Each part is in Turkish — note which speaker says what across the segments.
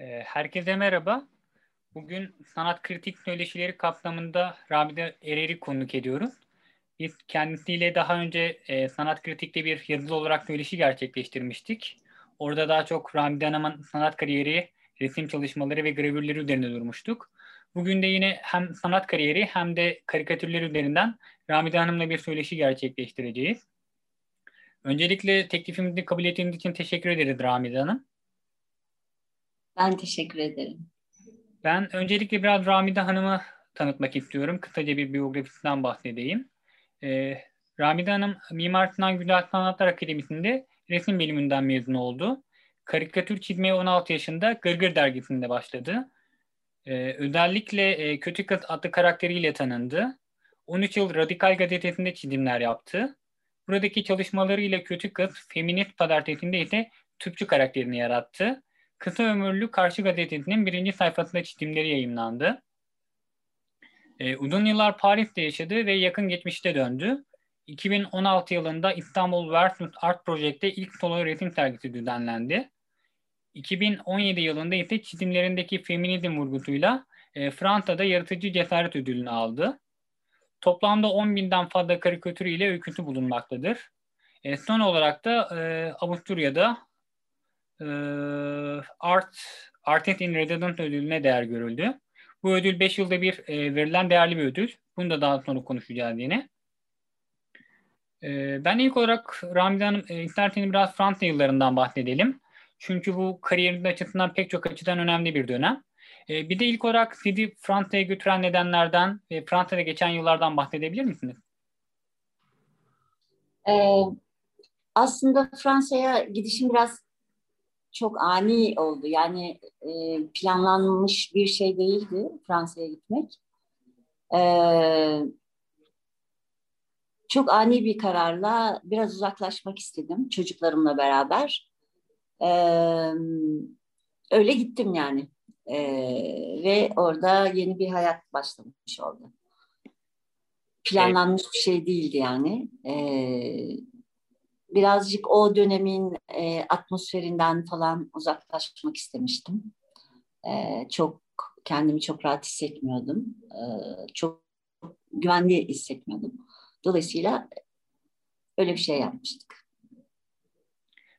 Speaker 1: Ee, herkese merhaba. Bugün sanat kritik söyleşileri kapsamında Rabide Erer'i konuk ediyoruz. Biz kendisiyle daha önce e, sanat kritikte bir yazılı olarak söyleşi gerçekleştirmiştik. Orada daha çok Rabide Hanım'ın sanat kariyeri, resim çalışmaları ve gravürleri üzerinde durmuştuk. Bugün de yine hem sanat kariyeri hem de karikatürler üzerinden Ramide Hanım'la bir söyleşi gerçekleştireceğiz. Öncelikle teklifimizi kabul ettiğiniz için teşekkür ederiz Ramide Hanım.
Speaker 2: Ben teşekkür ederim.
Speaker 1: Ben öncelikle biraz Ramide Hanım'ı tanıtmak istiyorum. Kısaca bir biyografisinden bahsedeyim. Ee, Ramide Hanım Mimar Sinan Güzel Sanatlar Akademisi'nde resim bölümünden mezun oldu. Karikatür çizmeye 16 yaşında Gırgır dergisinde başladı. Ee, özellikle e, Kötü Kız adlı karakteriyle tanındı. 13 yıl Radikal Gazetesi'nde çizimler yaptı. Buradaki çalışmalarıyla Kötü Kız, Feminist Pazartesi'nde ise Tüpçü karakterini yarattı. Kısa ömürlü Karşı Gazetesi'nin birinci sayfasında çizimleri yayınlandı. Ee, uzun yıllar Paris'te yaşadı ve yakın geçmişte döndü. 2016 yılında İstanbul Versus Art Project'te ilk solo resim sergisi düzenlendi. 2017 yılında ise çizimlerindeki feminizm vurgusuyla e, Fransa'da yaratıcı cesaret ödülünü aldı. Toplamda 10 binden fazla karikatür ile öyküsü bulunmaktadır. E, son olarak da e, Avusturya'da e, Art Artist in Residence ödülüne değer görüldü. Bu ödül 5 yılda bir e, verilen değerli bir ödül. Bunu da daha sonra konuşacağız yine. E, ben ilk olarak Ramide Hanım e, isterseniz biraz Fransa yıllarından bahsedelim. Çünkü bu kariyeriniz açısından pek çok açıdan önemli bir dönem. E, bir de ilk olarak sizi Fransa'ya götüren nedenlerden ve Fransa'da geçen yıllardan bahsedebilir misiniz?
Speaker 2: Ee, aslında Fransa'ya gidişim biraz çok ani oldu. Yani e, planlanmış bir şey değildi Fransa'ya gitmek. Ee, çok ani bir kararla biraz uzaklaşmak istedim çocuklarımla beraber. Ee, öyle gittim yani. Ee, ve orada yeni bir hayat başlamış oldu. Planlanmış evet. bir şey değildi yani. Ee, birazcık o dönemin e, atmosferinden falan uzaklaşmak istemiştim. Ee, çok kendimi çok rahat hissetmiyordum. Ee, çok güvenli hissetmiyordum. Dolayısıyla öyle bir şey yapmıştık.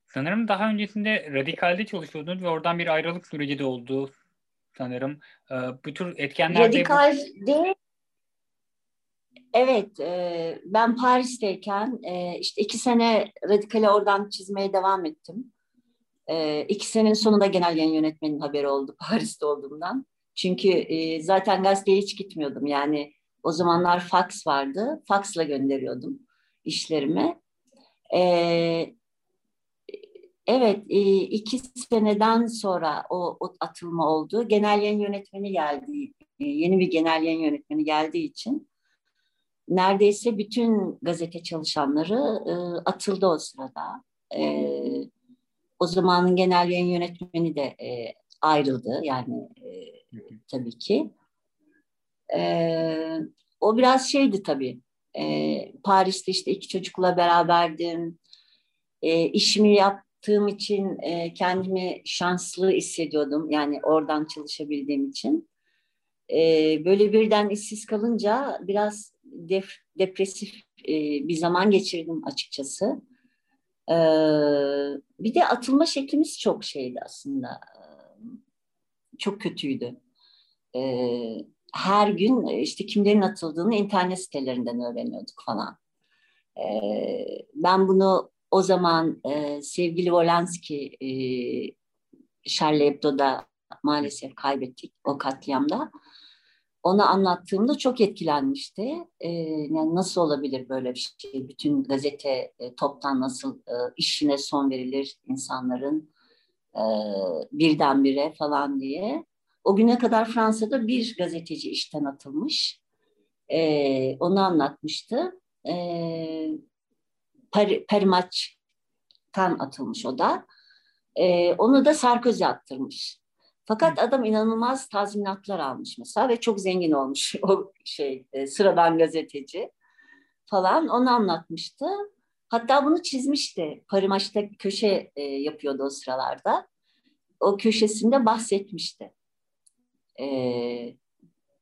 Speaker 1: Sanırım daha öncesinde radikalde çalışıyordunuz ve oradan bir ayrılık süreci de oldu sanırım. Ee, bu tür etkenler
Speaker 2: Radikalde Evet, e, ben Paris'teyken e, işte iki sene radikale oradan çizmeye devam ettim. E, iki senenin sonunda genel yayın yönetmenin haberi oldu Paris'te olduğumdan. Çünkü e, zaten gazeteye hiç gitmiyordum. Yani o zamanlar fax vardı. Faxla gönderiyordum işlerimi. E, Evet, e, iki seneden sonra o, o atılma oldu. Genel yayın yönetmeni geldi, e, yeni bir genel yayın yönetmeni geldiği için neredeyse bütün gazete çalışanları e, atıldı o sırada. O zamanın genel yayın yönetmeni de ayrıldı yani tabii ki. O biraz şeydi tabii. Paris'te işte iki çocukla beraberdim. İşimi yap yaptığım için e, kendimi şanslı hissediyordum. Yani oradan çalışabildiğim için. E, böyle birden işsiz kalınca biraz def, depresif e, bir zaman geçirdim açıkçası. E, bir de atılma şeklimiz çok şeydi aslında. Çok kötüydü. E, her gün işte kimlerin atıldığını internet sitelerinden öğreniyorduk falan. E, ben bunu o zaman e, sevgili Wolanski e, Charlie Hebdo'da maalesef kaybettik o katliamda. Ona anlattığımda çok etkilenmişti. E, yani nasıl olabilir böyle bir şey? Bütün gazete e, toptan nasıl e, işine son verilir insanların e, birdenbire falan diye. O güne kadar Fransa'da bir gazeteci işten atılmış. E, onu anlatmıştı. E, Parimaç'tan atılmış o da. E, onu da Sarkozy attırmış. Fakat adam inanılmaz tazminatlar almış mesela ve çok zengin olmuş o şey e, sıradan gazeteci falan onu anlatmıştı. Hatta bunu çizmişti. Parimaç'ta köşe e, yapıyordu o sıralarda. o köşesinde bahsetmişti. Ee,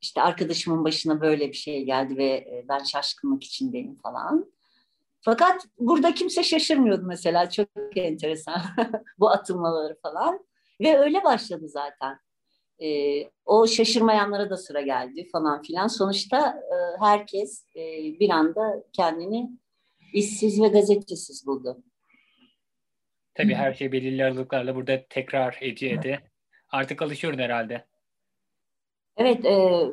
Speaker 2: işte arkadaşımın başına böyle bir şey geldi ve e, ben şaşkınlık içindeyim falan. Fakat burada kimse şaşırmıyordu mesela çok enteresan bu atılmaları falan. Ve öyle başladı zaten. E, o şaşırmayanlara da sıra geldi falan filan. Sonuçta e, herkes e, bir anda kendini işsiz ve gazetesiz buldu.
Speaker 1: Tabii her şey belirli aralıklarla burada tekrar ediyordu. Artık alışıyordu herhalde.
Speaker 2: Evet, e,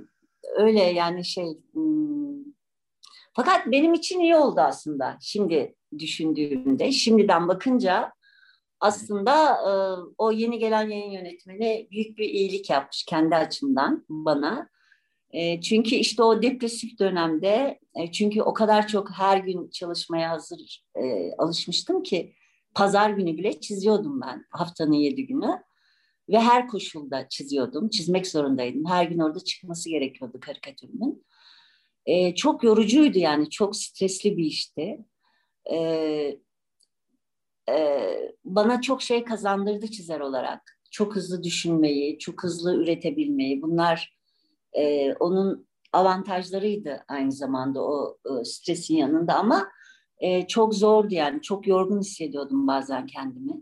Speaker 2: öyle yani şey. Hmm. Fakat benim için iyi oldu aslında. Şimdi düşündüğümde, şimdiden bakınca aslında e, o yeni gelen yayın yönetmeni büyük bir iyilik yapmış kendi açımdan bana. E, çünkü işte o depresif dönemde, e, çünkü o kadar çok her gün çalışmaya hazır e, alışmıştım ki pazar günü bile çiziyordum ben haftanın yedi günü. Ve her koşulda çiziyordum, çizmek zorundaydım. Her gün orada çıkması gerekiyordu karikatürümün. E, çok yorucuydu yani, çok stresli bir işti. E, e, bana çok şey kazandırdı çizer olarak. Çok hızlı düşünmeyi, çok hızlı üretebilmeyi. Bunlar e, onun avantajlarıydı aynı zamanda o e, stresin yanında ama e, çok zordu yani. Çok yorgun hissediyordum bazen kendimi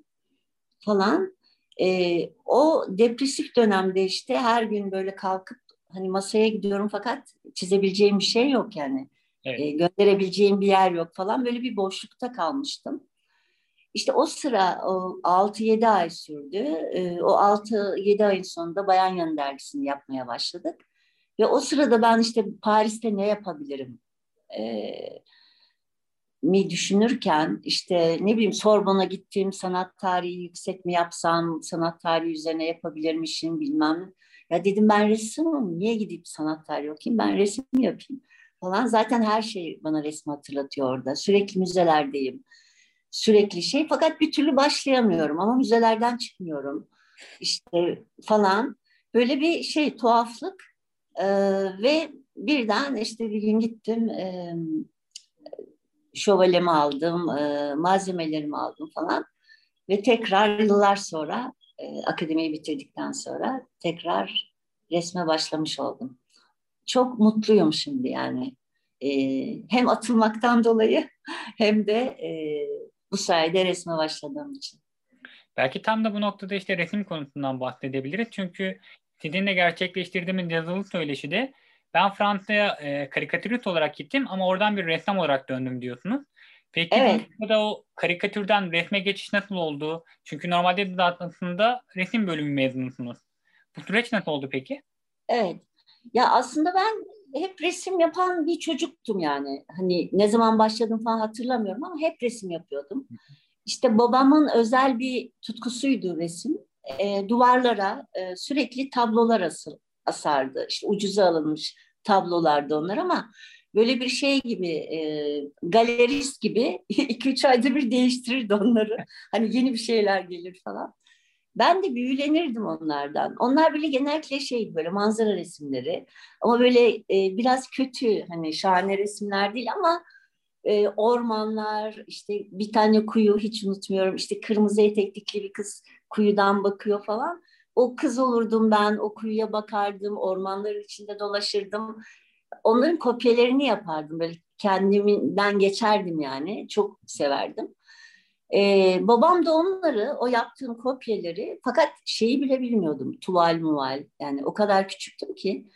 Speaker 2: falan. E, o depresif dönemde işte her gün böyle kalkıp hani masaya gidiyorum fakat çizebileceğim bir şey yok yani. Evet. E, gönderebileceğim bir yer yok falan böyle bir boşlukta kalmıştım. İşte o sıra o 6-7 ay sürdü. E, o 6-7 ayın sonunda Bayan Yanı dergisini yapmaya başladık. Ve o sırada ben işte Paris'te ne yapabilirim? E, mi düşünürken işte ne bileyim Sorbon'a gittim sanat tarihi yüksek mi yapsam sanat tarihi üzerine yapabilirmişim bilmem. Ya dedim ben ressamım niye gidip sanat tarihi okuyayım ben resim yapayım falan. Zaten her şey bana resmi hatırlatıyor orada. Sürekli müzelerdeyim. Sürekli şey fakat bir türlü başlayamıyorum ama müzelerden çıkmıyorum. işte falan. Böyle bir şey tuhaflık ee, ve birden işte bir gün gittim e, şövalyemi aldım, e, malzemelerimi aldım falan. Ve tekrar yıllar sonra, e, akademiyi bitirdikten sonra tekrar resme başlamış oldum. Çok mutluyum şimdi yani. E, hem atılmaktan dolayı hem de e, bu sayede resme başladığım için.
Speaker 1: Belki tam da bu noktada işte resim konusundan bahsedebiliriz. Çünkü sizinle gerçekleştirdiğimiz yazılı söyleşide ben Fransa'ya e, karikatürist olarak gittim ama oradan bir ressam olarak döndüm diyorsunuz. Peki evet. burada o karikatürden resme geçiş nasıl oldu? Çünkü normalde de aslında resim bölümü mezunusunuz. Bu süreç nasıl oldu peki?
Speaker 2: Evet. Ya aslında ben hep resim yapan bir çocuktum yani. Hani ne zaman başladım falan hatırlamıyorum ama hep resim yapıyordum. İşte babamın özel bir tutkusuydu resim. E, duvarlara e, sürekli tablolar asıl, asardı. İşte ucuza alınmış tablolardı onlar ama böyle bir şey gibi e, galerist gibi iki üç ayda bir değiştirirdi onları. Hani yeni bir şeyler gelir falan. Ben de büyülenirdim onlardan. Onlar böyle genellikle şey böyle manzara resimleri ama böyle e, biraz kötü hani şahane resimler değil ama e, ormanlar işte bir tane kuyu hiç unutmuyorum işte kırmızı eteklikli bir kız kuyudan bakıyor falan o kız olurdum ben, o kuyuya bakardım, ormanların içinde dolaşırdım. Onların kopyalarını yapardım böyle kendimden geçerdim yani. Çok severdim. Ee, babam da onları, o yaptığım kopyaları fakat şeyi bile bilmiyordum. Tuval muval yani o kadar küçüktüm ki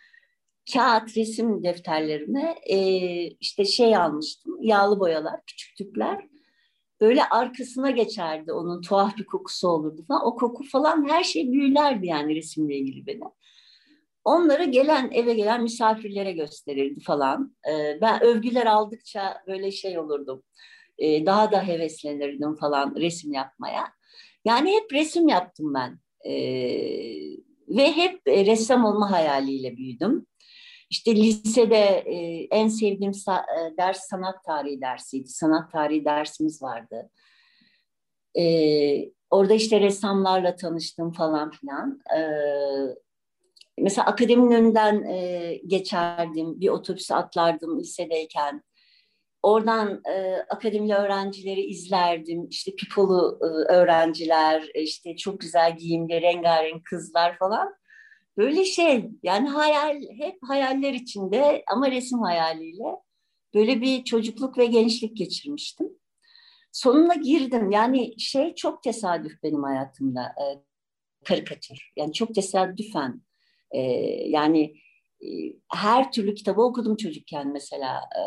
Speaker 2: kağıt resim defterlerime e, işte şey almıştım. Yağlı boyalar, küçük tüpler böyle arkasına geçerdi onun tuhaf bir kokusu olurdu falan. O koku falan her şey büyülerdi yani resimle ilgili benim. Onları gelen eve gelen misafirlere gösterirdi falan. Ee, ben övgüler aldıkça böyle şey olurdum. Ee, daha da heveslenirdim falan resim yapmaya. Yani hep resim yaptım ben. Ee, ve hep ressam olma hayaliyle büyüdüm. İşte lisede e, en sevdiğim sa- e, ders sanat tarihi dersiydi. Sanat tarihi dersimiz vardı. E, orada işte ressamlarla tanıştım falan filan. E, mesela akademinin önünden e, geçerdim, bir otobüse atlardım lisedeyken. Oradan e, akademi öğrencileri izlerdim. İşte pipolu e, öğrenciler, işte çok güzel giyimli, rengarenk kızlar falan. Böyle şey yani hayal, hep hayaller içinde ama resim hayaliyle böyle bir çocukluk ve gençlik geçirmiştim. Sonuna girdim. Yani şey çok tesadüf benim hayatımda. E, karikatür. Yani çok tesadüfen. E, yani e, her türlü kitabı okudum çocukken mesela. E,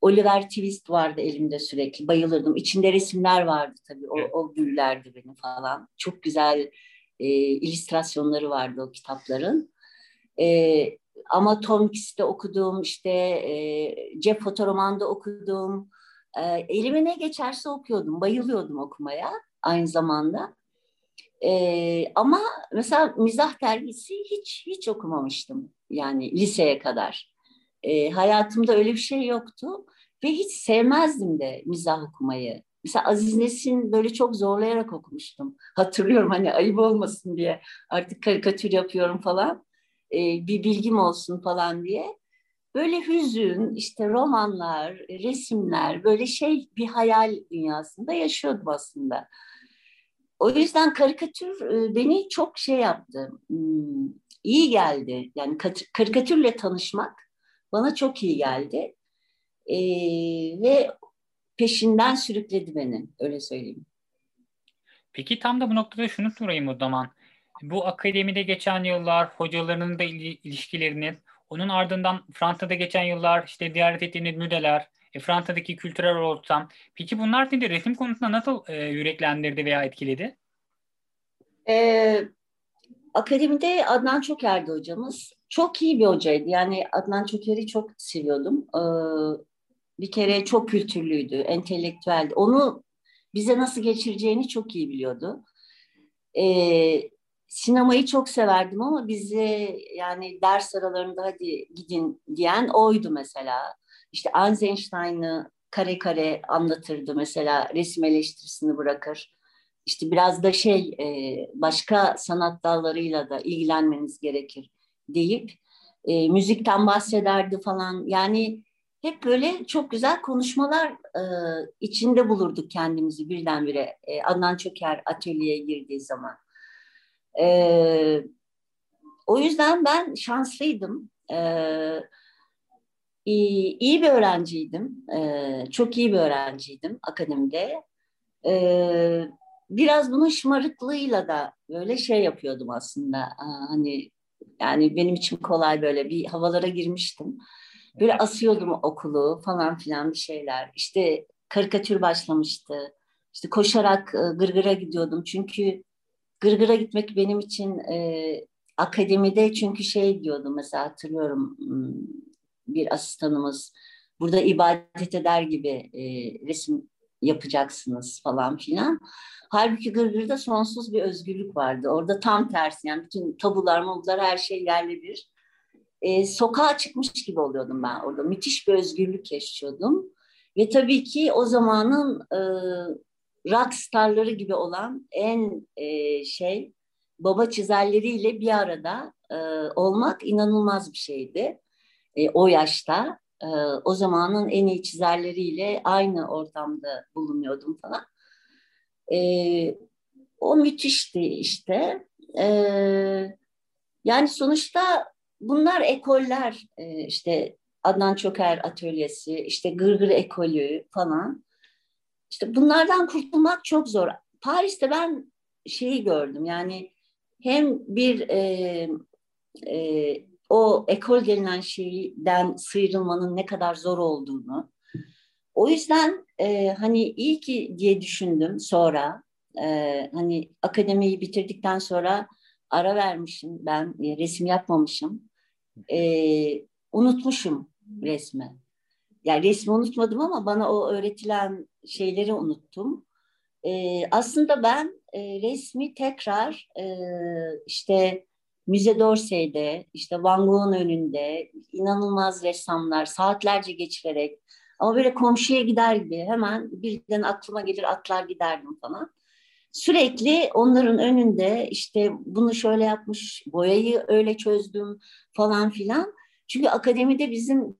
Speaker 2: Oliver Twist vardı elimde sürekli. Bayılırdım. İçinde resimler vardı tabii. O, o güllerdi benim falan. Çok güzel e, illüstrasyonları vardı o kitapların. E, ama Tom Hanks'te okudum, işte e, cep fotoromanda okudum. E, elime ne geçerse okuyordum, bayılıyordum okumaya aynı zamanda. E, ama mesela mizah dergisi hiç hiç okumamıştım yani liseye kadar. E, hayatımda öyle bir şey yoktu ve hiç sevmezdim de mizah okumayı. Mesela Aziz Nesin böyle çok zorlayarak okumuştum. Hatırlıyorum hani ayıp olmasın diye artık karikatür yapıyorum falan. E, bir bilgim olsun falan diye. Böyle hüzün, işte romanlar, resimler, böyle şey bir hayal dünyasında yaşıyordum aslında. O yüzden karikatür e, beni çok şey yaptı, hmm, iyi geldi. Yani karikatürle tanışmak bana çok iyi geldi. Ee, ve peşinden sürükledi beni, öyle söyleyeyim.
Speaker 1: Peki tam da bu noktada şunu sorayım o zaman. Bu akademide geçen yıllar, hocalarının da ilişkileriniz, onun ardından Fransa'da geçen yıllar, işte ziyaret ettiğiniz müdeler, e, Fransa'daki kültürel ortam. Peki bunlar sizi resim konusunda nasıl e, yüreklendirdi veya etkiledi?
Speaker 2: Ee, akademide Adnan Çoker'di hocamız. Çok iyi bir hocaydı. Yani Adnan Çoker'i çok seviyordum. Ee, bir kere çok kültürlüydü, entelektüeldi. Onu bize nasıl geçireceğini çok iyi biliyordu. Ee, sinemayı çok severdim ama bize yani ders aralarında hadi gidin diyen oydu mesela. İşte Eisenstein'ı kare kare anlatırdı mesela resim eleştirisini bırakır. İşte biraz da şey e, başka sanat dallarıyla da ilgilenmeniz gerekir deyip e, müzikten bahsederdi falan. Yani hep böyle çok güzel konuşmalar e, içinde bulurduk kendimizi birdenbire. E, Adnan Çöker atölyeye girdiği zaman. E, o yüzden ben şanslıydım. E, iyi, iyi bir öğrenciydim. E, çok iyi bir öğrenciydim akademide. E, biraz bunun şımarıklığıyla da böyle şey yapıyordum aslında. Hani yani benim için kolay böyle bir havalara girmiştim. Böyle asıyordum okulu falan filan bir şeyler. İşte karikatür başlamıştı. İşte koşarak e, gırgıra gidiyordum. Çünkü gırgıra gitmek benim için e, akademide çünkü şey diyordum mesela hatırlıyorum hmm, bir asistanımız burada ibadet eder gibi e, resim yapacaksınız falan filan. Halbuki Gırgır'da sonsuz bir özgürlük vardı. Orada tam tersi yani bütün tabular, mabular her şey yerle bir e, sokağa çıkmış gibi oluyordum ben orada. Müthiş bir özgürlük yaşıyordum. Ve tabii ki o zamanın e, rock starları gibi olan en e, şey baba çizerleriyle bir arada e, olmak inanılmaz bir şeydi. E, o yaşta e, o zamanın en iyi çizerleriyle aynı ortamda bulunuyordum falan. E, o müthişti işte. E, yani sonuçta bunlar ekoller e, işte Adnan Çoker Atölyesi, işte Gırgır Ekolü falan. İşte bunlardan kurtulmak çok zor. Paris'te ben şeyi gördüm yani hem bir e, e, o ekol denilen şeyden sıyrılmanın ne kadar zor olduğunu. O yüzden e, hani iyi ki diye düşündüm sonra. E, hani akademiyi bitirdikten sonra ara vermişim ben e, resim yapmamışım e, unutmuşum resmi. Yani resmi unutmadım ama bana o öğretilen şeyleri unuttum. E, aslında ben e, resmi tekrar e, işte Müze d'Orsay'de, işte Van Gogh'un önünde inanılmaz ressamlar saatlerce geçirerek ama böyle komşuya gider gibi hemen birden aklıma gelir atlar giderdim falan sürekli onların önünde işte bunu şöyle yapmış, boyayı öyle çözdüm falan filan. Çünkü akademide bizim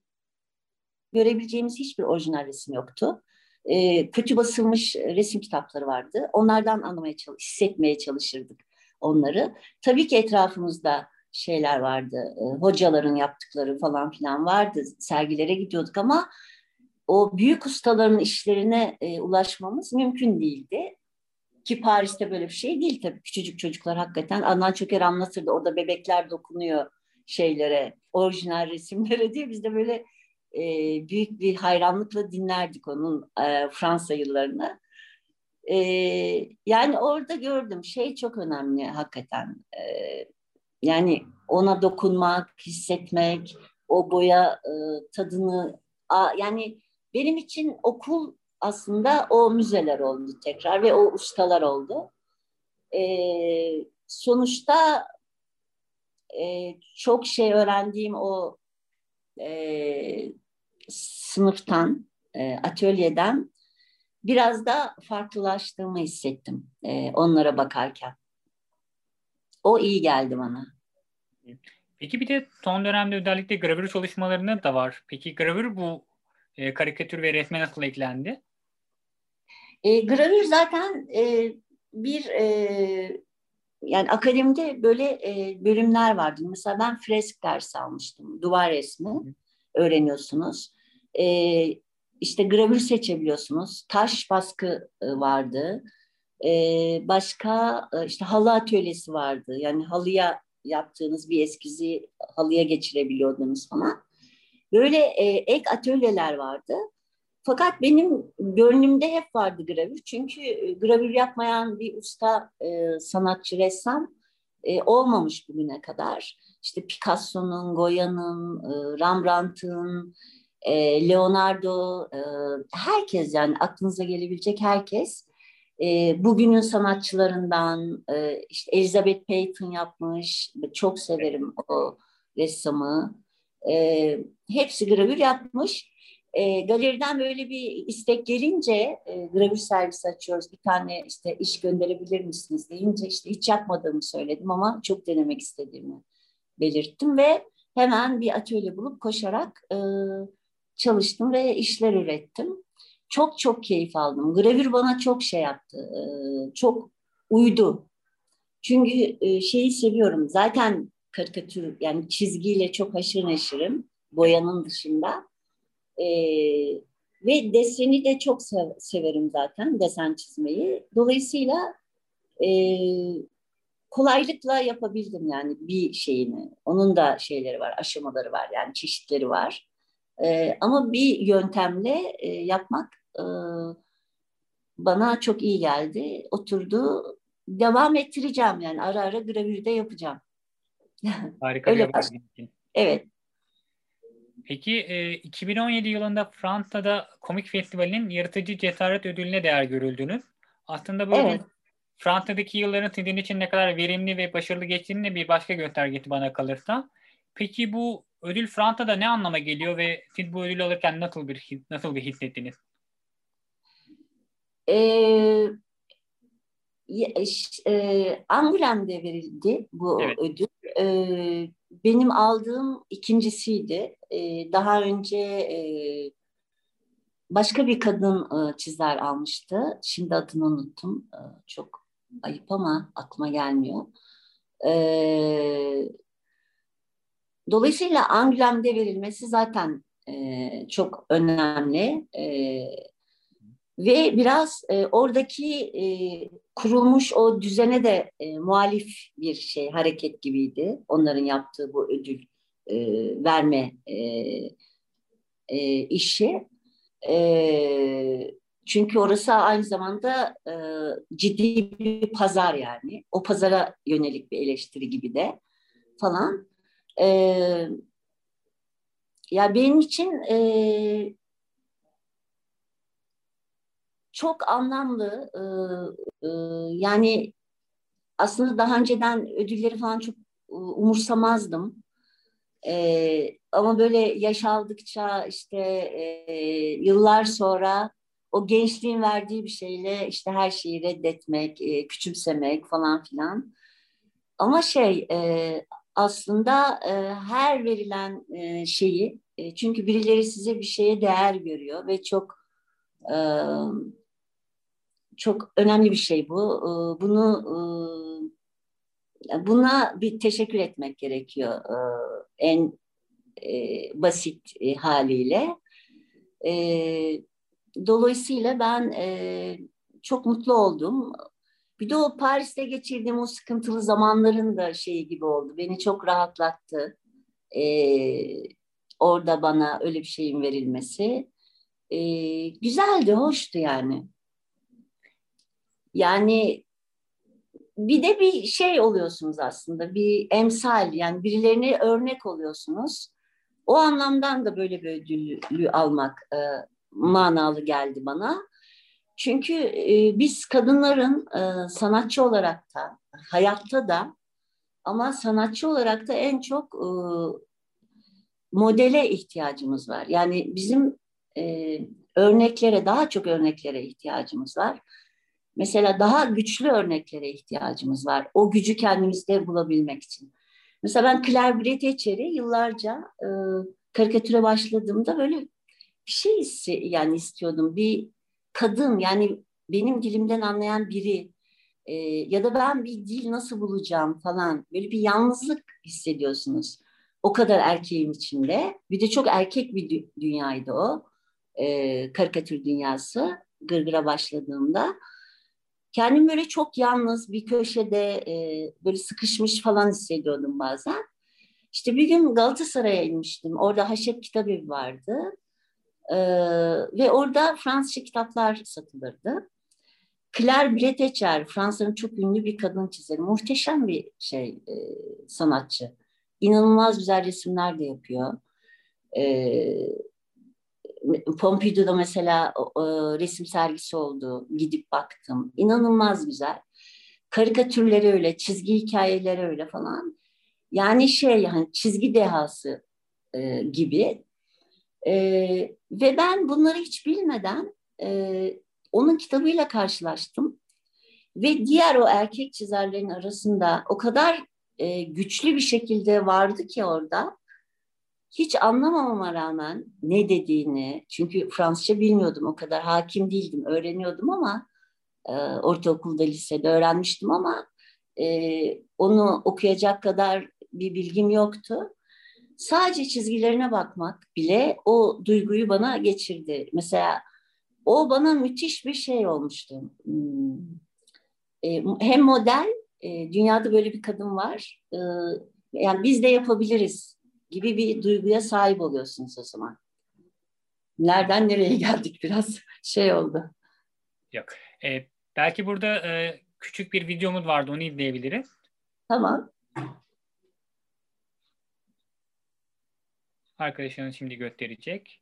Speaker 2: görebileceğimiz hiçbir orijinal resim yoktu. E, kötü basılmış resim kitapları vardı. Onlardan anlamaya çalış, hissetmeye çalışırdık onları. Tabii ki etrafımızda şeyler vardı. E, hocaların yaptıkları falan filan vardı. Sergilere gidiyorduk ama o büyük ustaların işlerine e, ulaşmamız mümkün değildi. Ki Paris'te böyle bir şey değil tabii. Küçücük çocuklar hakikaten Adnan Çöker anlatırdı. Orada bebekler dokunuyor şeylere, orijinal resimlere diye biz de böyle e, büyük bir hayranlıkla dinlerdik onun e, Fransa yıllarını. E, yani orada gördüm şey çok önemli hakikaten. E, yani ona dokunmak, hissetmek, o boya e, tadını a, yani benim için okul aslında o müzeler oldu tekrar ve o ustalar oldu. E, sonuçta e, çok şey öğrendiğim o e, sınıftan, e, atölyeden biraz da farklılaştığımı hissettim e, onlara bakarken. O iyi geldi bana.
Speaker 1: Peki bir de son dönemde özellikle gravür çalışmalarında da var. Peki gravür bu e, karikatür ve resme nasıl eklendi?
Speaker 2: E, gravür zaten e, bir e, yani akademide böyle e, bölümler vardı. Mesela ben fresk dersi almıştım. Duvar resmi öğreniyorsunuz. E, işte gravür seçebiliyorsunuz. Taş baskı e, vardı. E, başka e, işte halı atölyesi vardı. Yani halıya yaptığınız bir eskizi halıya geçirebiliyordunuz falan. Böyle e, ek atölyeler vardı. Fakat benim gönlümde hep vardı gravür. Çünkü e, gravür yapmayan bir usta e, sanatçı, ressam e, olmamış bugüne kadar. İşte Picasso'nun, Goya'nın, e, Rembrandt'ın, e, Leonardo, e, herkes yani aklınıza gelebilecek herkes e, bugünün sanatçılarından e, işte Elizabeth Peyton yapmış, çok severim o ressamı. E, hepsi gravür yapmış. E, galeriden böyle bir istek gelince e, gravür servisi açıyoruz. Bir tane işte iş gönderebilir misiniz deyince işte hiç yapmadığımı söyledim ama çok denemek istediğimi belirttim ve hemen bir atölye bulup koşarak e, çalıştım ve işler ürettim. Çok çok keyif aldım. Gravür bana çok şey yaptı. E, çok uydu. Çünkü e, şeyi seviyorum. Zaten karikatür yani çizgiyle çok haşır neşirim. Boyanın dışında. E, ve deseni de çok sev, severim zaten. Desen çizmeyi. Dolayısıyla kolaylıkla yapabildim yani bir şeyini. Onun da şeyleri var, aşamaları var yani çeşitleri var. E, ama bir yöntemle e, yapmak e, bana çok iyi geldi. Oturdu. Devam ettireceğim yani ara ara gravürde yapacağım.
Speaker 1: Harika Öyle bir
Speaker 2: Evet.
Speaker 1: Peki e, 2017 yılında Fransa'da Komik Festivali'nin Yaratıcı Cesaret Ödülüne değer görüldünüz. Aslında bu evet. Fransa'daki yılların sizin için ne kadar verimli ve başarılı geçtiğini bir başka göstergesi bana kalırsa. Peki bu ödül Fransa'da ne anlama geliyor ve siz bu ödülü alırken nasıl bir nasıl bir hissettiniz?
Speaker 2: Ee, e, Angoulême'de verildi bu evet. ödül. Ee, benim aldığım ikincisiydi. Ee, daha önce e, başka bir kadın e, çizer almıştı. Şimdi adını unuttum. E, çok ayıp ama aklıma gelmiyor. E, dolayısıyla Anglem'de verilmesi zaten e, çok önemli. E, ve biraz e, oradaki e, kurulmuş o düzene de e, muhalif bir şey, hareket gibiydi. Onların yaptığı bu ödül e, verme e, e, işi. E, çünkü orası aynı zamanda e, ciddi bir pazar yani. O pazara yönelik bir eleştiri gibi de falan. E, ya benim için e, çok anlamlı. E, e, yani aslında daha önceden ödülleri falan çok e, umursamazdım. E, ama böyle yaş aldıkça işte e, yıllar sonra o gençliğin verdiği bir şeyle işte her şeyi reddetmek, e, küçümsemek falan filan. Ama şey e, aslında e, her verilen e, şeyi e, çünkü birileri size bir şeye değer görüyor ve çok e, çok önemli bir şey bu. E, bunu e, buna bir teşekkür etmek gerekiyor e, en e, basit e, haliyle. E, dolayısıyla ben e, çok mutlu oldum. Bir de o Paris'te geçirdiğim o sıkıntılı zamanların da şeyi gibi oldu. Beni çok rahatlattı. Ee, orada bana öyle bir şeyin verilmesi. Ee, güzeldi, hoştu yani. Yani bir de bir şey oluyorsunuz aslında. Bir emsal yani birilerine örnek oluyorsunuz. O anlamdan da böyle bir ödülü almak e, manalı geldi bana. Çünkü e, biz kadınların e, sanatçı olarak da, hayatta da ama sanatçı olarak da en çok e, modele ihtiyacımız var. Yani bizim örneklere, daha çok örneklere ihtiyacımız var. Mesela daha güçlü örneklere ihtiyacımız var. O gücü kendimizde bulabilmek için. Mesela ben Claire Bretécher'i yıllarca e, karikatüre başladığımda böyle bir şey yani istiyordum. Bir kadın yani benim dilimden anlayan biri e, ya da ben bir dil nasıl bulacağım falan böyle bir yalnızlık hissediyorsunuz. O kadar erkeğin içinde. Bir de çok erkek bir dü- dünyaydı o. E, karikatür dünyası. Gırgıra başladığımda. Kendim böyle çok yalnız bir köşede e, böyle sıkışmış falan hissediyordum bazen. İşte bir gün Galatasaray'a inmiştim. Orada Haşet Kitabevi vardı. Ee, ve orada Fransızca kitaplar satılırdı. Claire Bretecher, Fransa'nın çok ünlü bir kadın çizeri. Muhteşem bir şey, e, sanatçı. İnanılmaz güzel resimler de yapıyor. E, Pompidou'da mesela e, resim sergisi oldu. Gidip baktım. İnanılmaz güzel. Karikatürleri öyle, çizgi hikayeleri öyle falan. Yani şey yani çizgi dehası e, gibi e, ve ben bunları hiç bilmeden e, onun kitabıyla karşılaştım. Ve diğer o erkek çizerlerin arasında o kadar e, güçlü bir şekilde vardı ki orada. Hiç anlamamama rağmen ne dediğini, çünkü Fransızca bilmiyordum o kadar hakim değildim, öğreniyordum ama e, ortaokulda, lisede öğrenmiştim ama e, onu okuyacak kadar bir bilgim yoktu sadece çizgilerine bakmak bile o duyguyu bana geçirdi. Mesela o bana müthiş bir şey olmuştu. Hmm. E, hem model, e, dünyada böyle bir kadın var, e, yani biz de yapabiliriz gibi bir duyguya sahip oluyorsunuz o zaman. Nereden nereye geldik biraz şey oldu.
Speaker 1: Yok. E, belki burada e, küçük bir videomuz vardı onu izleyebiliriz.
Speaker 2: Tamam.
Speaker 1: Arkadaşlarınız şimdi gösterecek.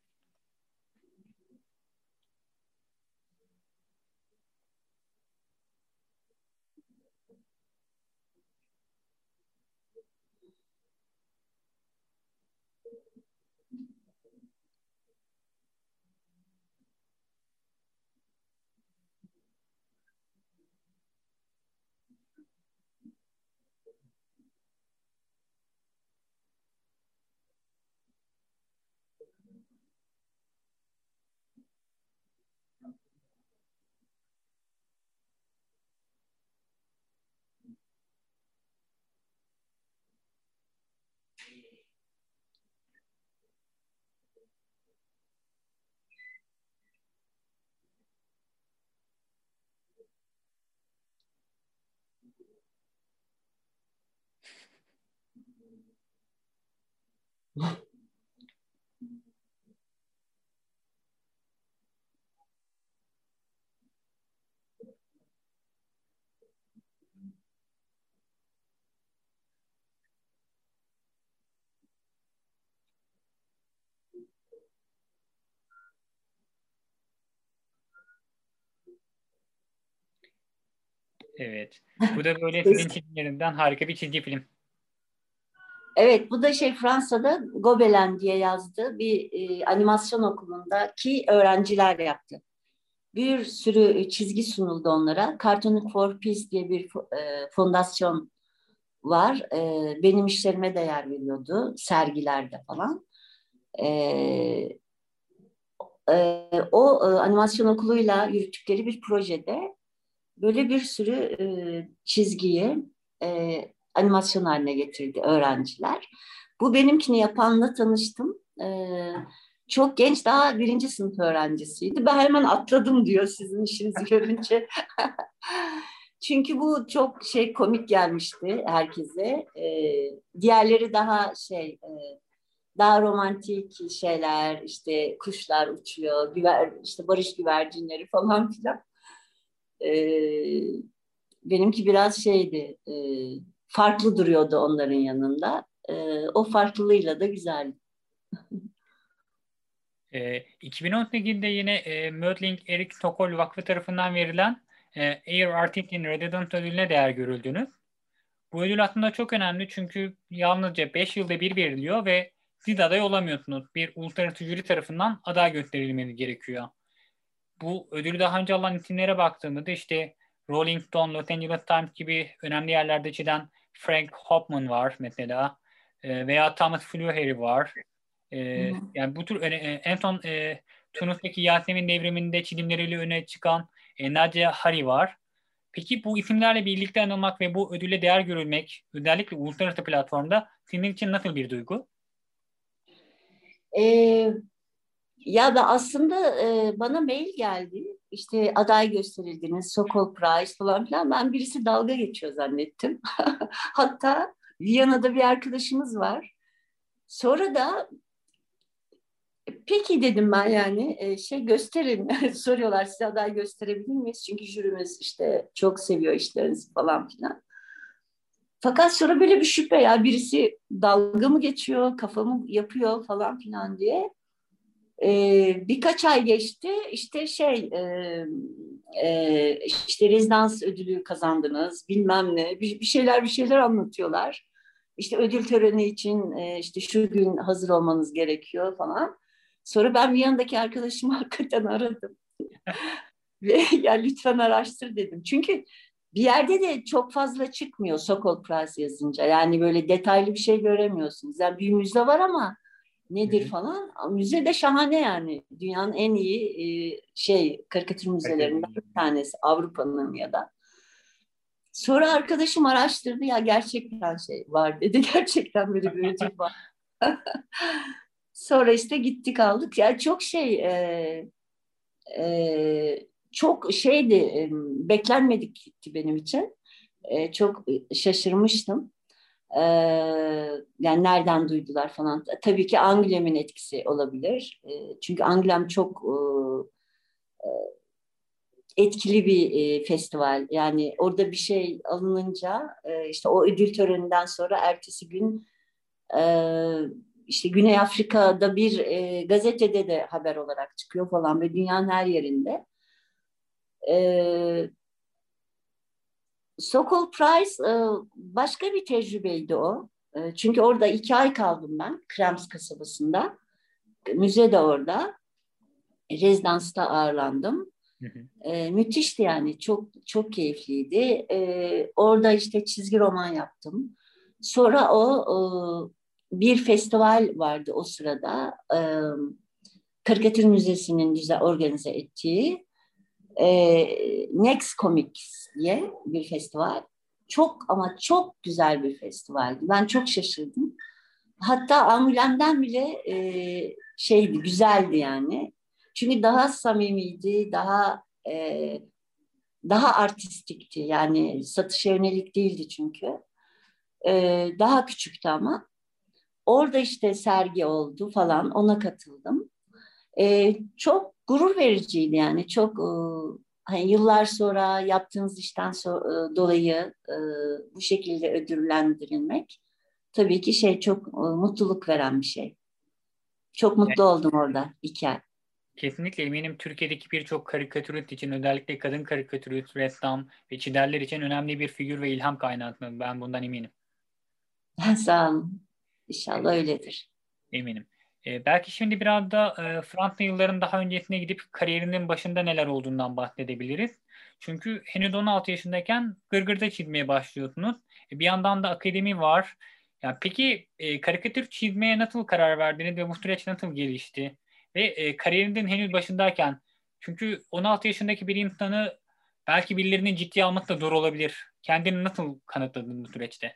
Speaker 1: Evet. Bu da böyle film çizimlerinden harika bir çizgi film.
Speaker 2: Evet, bu da şey Fransa'da Gobelin diye yazdığı bir e, animasyon okulundaki öğrenciler yaptı. Bir sürü çizgi sunuldu onlara. Cartoon for Peace diye bir e, fondasyon var. E, benim işlerime de yer veriyordu sergilerde falan. E, e, o e, animasyon okuluyla yürüttükleri bir projede böyle bir sürü e, çizgiyi e, animasyon haline getirdi öğrenciler. Bu benimkini yapanla tanıştım. E, çok genç daha birinci sınıf öğrencisiydi. Ben hemen atladım diyor sizin işinizi görünce. Çünkü bu çok şey komik gelmişti herkese. Ee, diğerleri daha şey e, daha romantik şeyler işte kuşlar uçuyor, güver, işte barış güvercinleri falan filan. Ee, benimki biraz şeydi e, farklı duruyordu onların yanında. E, o farklılığıyla da güzeldi.
Speaker 1: e, 2018'de yine e, Mödling Erik Tokol Vakfı tarafından verilen e, Air Arctic in Resident ödülüne değer görüldünüz. Bu ödül aslında çok önemli çünkü yalnızca 5 yılda bir veriliyor ve siz aday olamıyorsunuz. Bir uluslararası jüri tarafından aday gösterilmeniz gerekiyor. Bu ödülü daha önce alan isimlere baktığımızda işte Rolling Stone, Los Angeles Times gibi önemli yerlerde çizen Frank Hopman var mesela. E, veya Thomas Fluharry var. E, yani bu tür e, en son e, Tunus'taki Yasemin devriminde çizimleriyle öne çıkan e, Nadia Hari var. Peki bu isimlerle birlikte anılmak ve bu ödülle değer görülmek özellikle uluslararası platformda senin için nasıl bir duygu?
Speaker 2: Ee, ya da aslında e, bana mail geldi. İşte aday gösterildiniz, Sokol Prize falan filan. Ben birisi dalga geçiyor zannettim. Hatta Viyana'da bir arkadaşımız var. Sonra da Peki dedim ben yani e, şey gösterin soruyorlar size aday gösterebilir miyiz? Çünkü jürimiz işte çok seviyor işlerinizi falan filan. Fakat sonra böyle bir şüphe ya birisi dalga mı geçiyor, kafamı yapıyor falan filan diye. Ee, birkaç ay geçti işte şey e, e, işte rezidans ödülü kazandınız bilmem ne bir, bir şeyler bir şeyler anlatıyorlar. İşte ödül töreni için e, işte şu gün hazır olmanız gerekiyor falan. Sonra ben bir yanındaki arkadaşımı hakikaten aradım. Ve ya lütfen araştır dedim. Çünkü bir yerde de çok fazla çıkmıyor Sokol Prize yazınca. Yani böyle detaylı bir şey göremiyorsunuz. Yani bir müze var ama nedir Hı-hı. falan. Müze de şahane yani. Dünyanın en iyi e, şey karikatür müzelerinden bir tanesi Avrupa'nın ya da. Sonra arkadaşım araştırdı ya gerçekten şey var dedi. Gerçekten böyle bir ödül var. Sonra işte gittik aldık. Yani çok şey e, e, çok şeydi e, beklenmedik gitti benim için. E, çok şaşırmıştım. E, yani nereden duydular falan. Tabii ki Anglem'in etkisi olabilir. E, çünkü Anglem çok e, e, etkili bir e, festival. Yani orada bir şey alınınca e, işte o ödül töreninden sonra ertesi gün e, işte Güney Afrika'da bir e, gazetede de haber olarak çıkıyor falan ve dünyanın her yerinde. E, Sokol Prize e, başka bir tecrübeydi o. E, çünkü orada iki ay kaldım ben Krems kasabasında. Müze de orada. Rezidansta ağırlandım. E, müthişti yani çok çok keyifliydi. E, orada işte çizgi roman yaptım. Sonra o, o bir festival vardı o sırada. E, Karikatür Müzesi'nin güzel organize ettiği e, Next Comics diye bir festival. Çok ama çok güzel bir festivaldi. Ben çok şaşırdım. Hatta Ambulem'den bile e, şeydi, güzeldi yani. Çünkü daha samimiydi, daha e, daha artistikti. Yani satışa yönelik değildi çünkü. E, daha küçüktü ama. Orada işte sergi oldu falan ona katıldım. Ee, çok gurur vericiydi yani çok e, hani yıllar sonra yaptığınız işten so- e, dolayı e, bu şekilde ödüllendirilmek tabii ki şey çok e, mutluluk veren bir şey. Çok mutlu evet. oldum orada iki ay.
Speaker 1: Kesinlikle eminim Türkiye'deki birçok karikatürist için özellikle kadın karikatürist, ressam ve çizerler için önemli bir figür ve ilham kaynağı. Ben bundan eminim.
Speaker 2: Sağ olun. İnşallah öyledir.
Speaker 1: Eminim. E, belki şimdi biraz da e, Fransa yılların daha öncesine gidip kariyerinin başında neler olduğundan bahsedebiliriz. Çünkü henüz 16 yaşındayken gırgırda çizmeye başlıyorsunuz. E, bir yandan da akademi var. Yani peki e, karikatür çizmeye nasıl karar verdiniz ve bu süreç nasıl gelişti? Ve e, kariyerinizin henüz başındayken çünkü 16 yaşındaki bir insanı belki birilerinin ciddiye alması da zor olabilir. Kendini nasıl kanıtladın bu süreçte?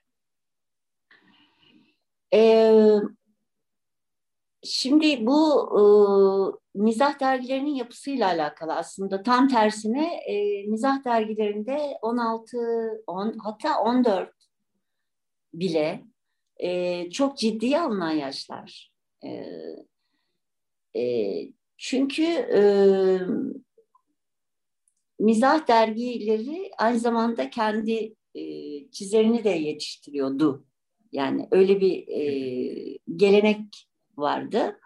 Speaker 2: Ee, şimdi bu e, mizah dergilerinin yapısıyla alakalı aslında. Tam tersine e, mizah dergilerinde 16, 10, hatta 14 bile e, çok ciddiye alınan yaşlar. E, e, çünkü e, mizah dergileri aynı zamanda kendi e, çizerini de yetiştiriyordu. Yani öyle bir e, gelenek vardı.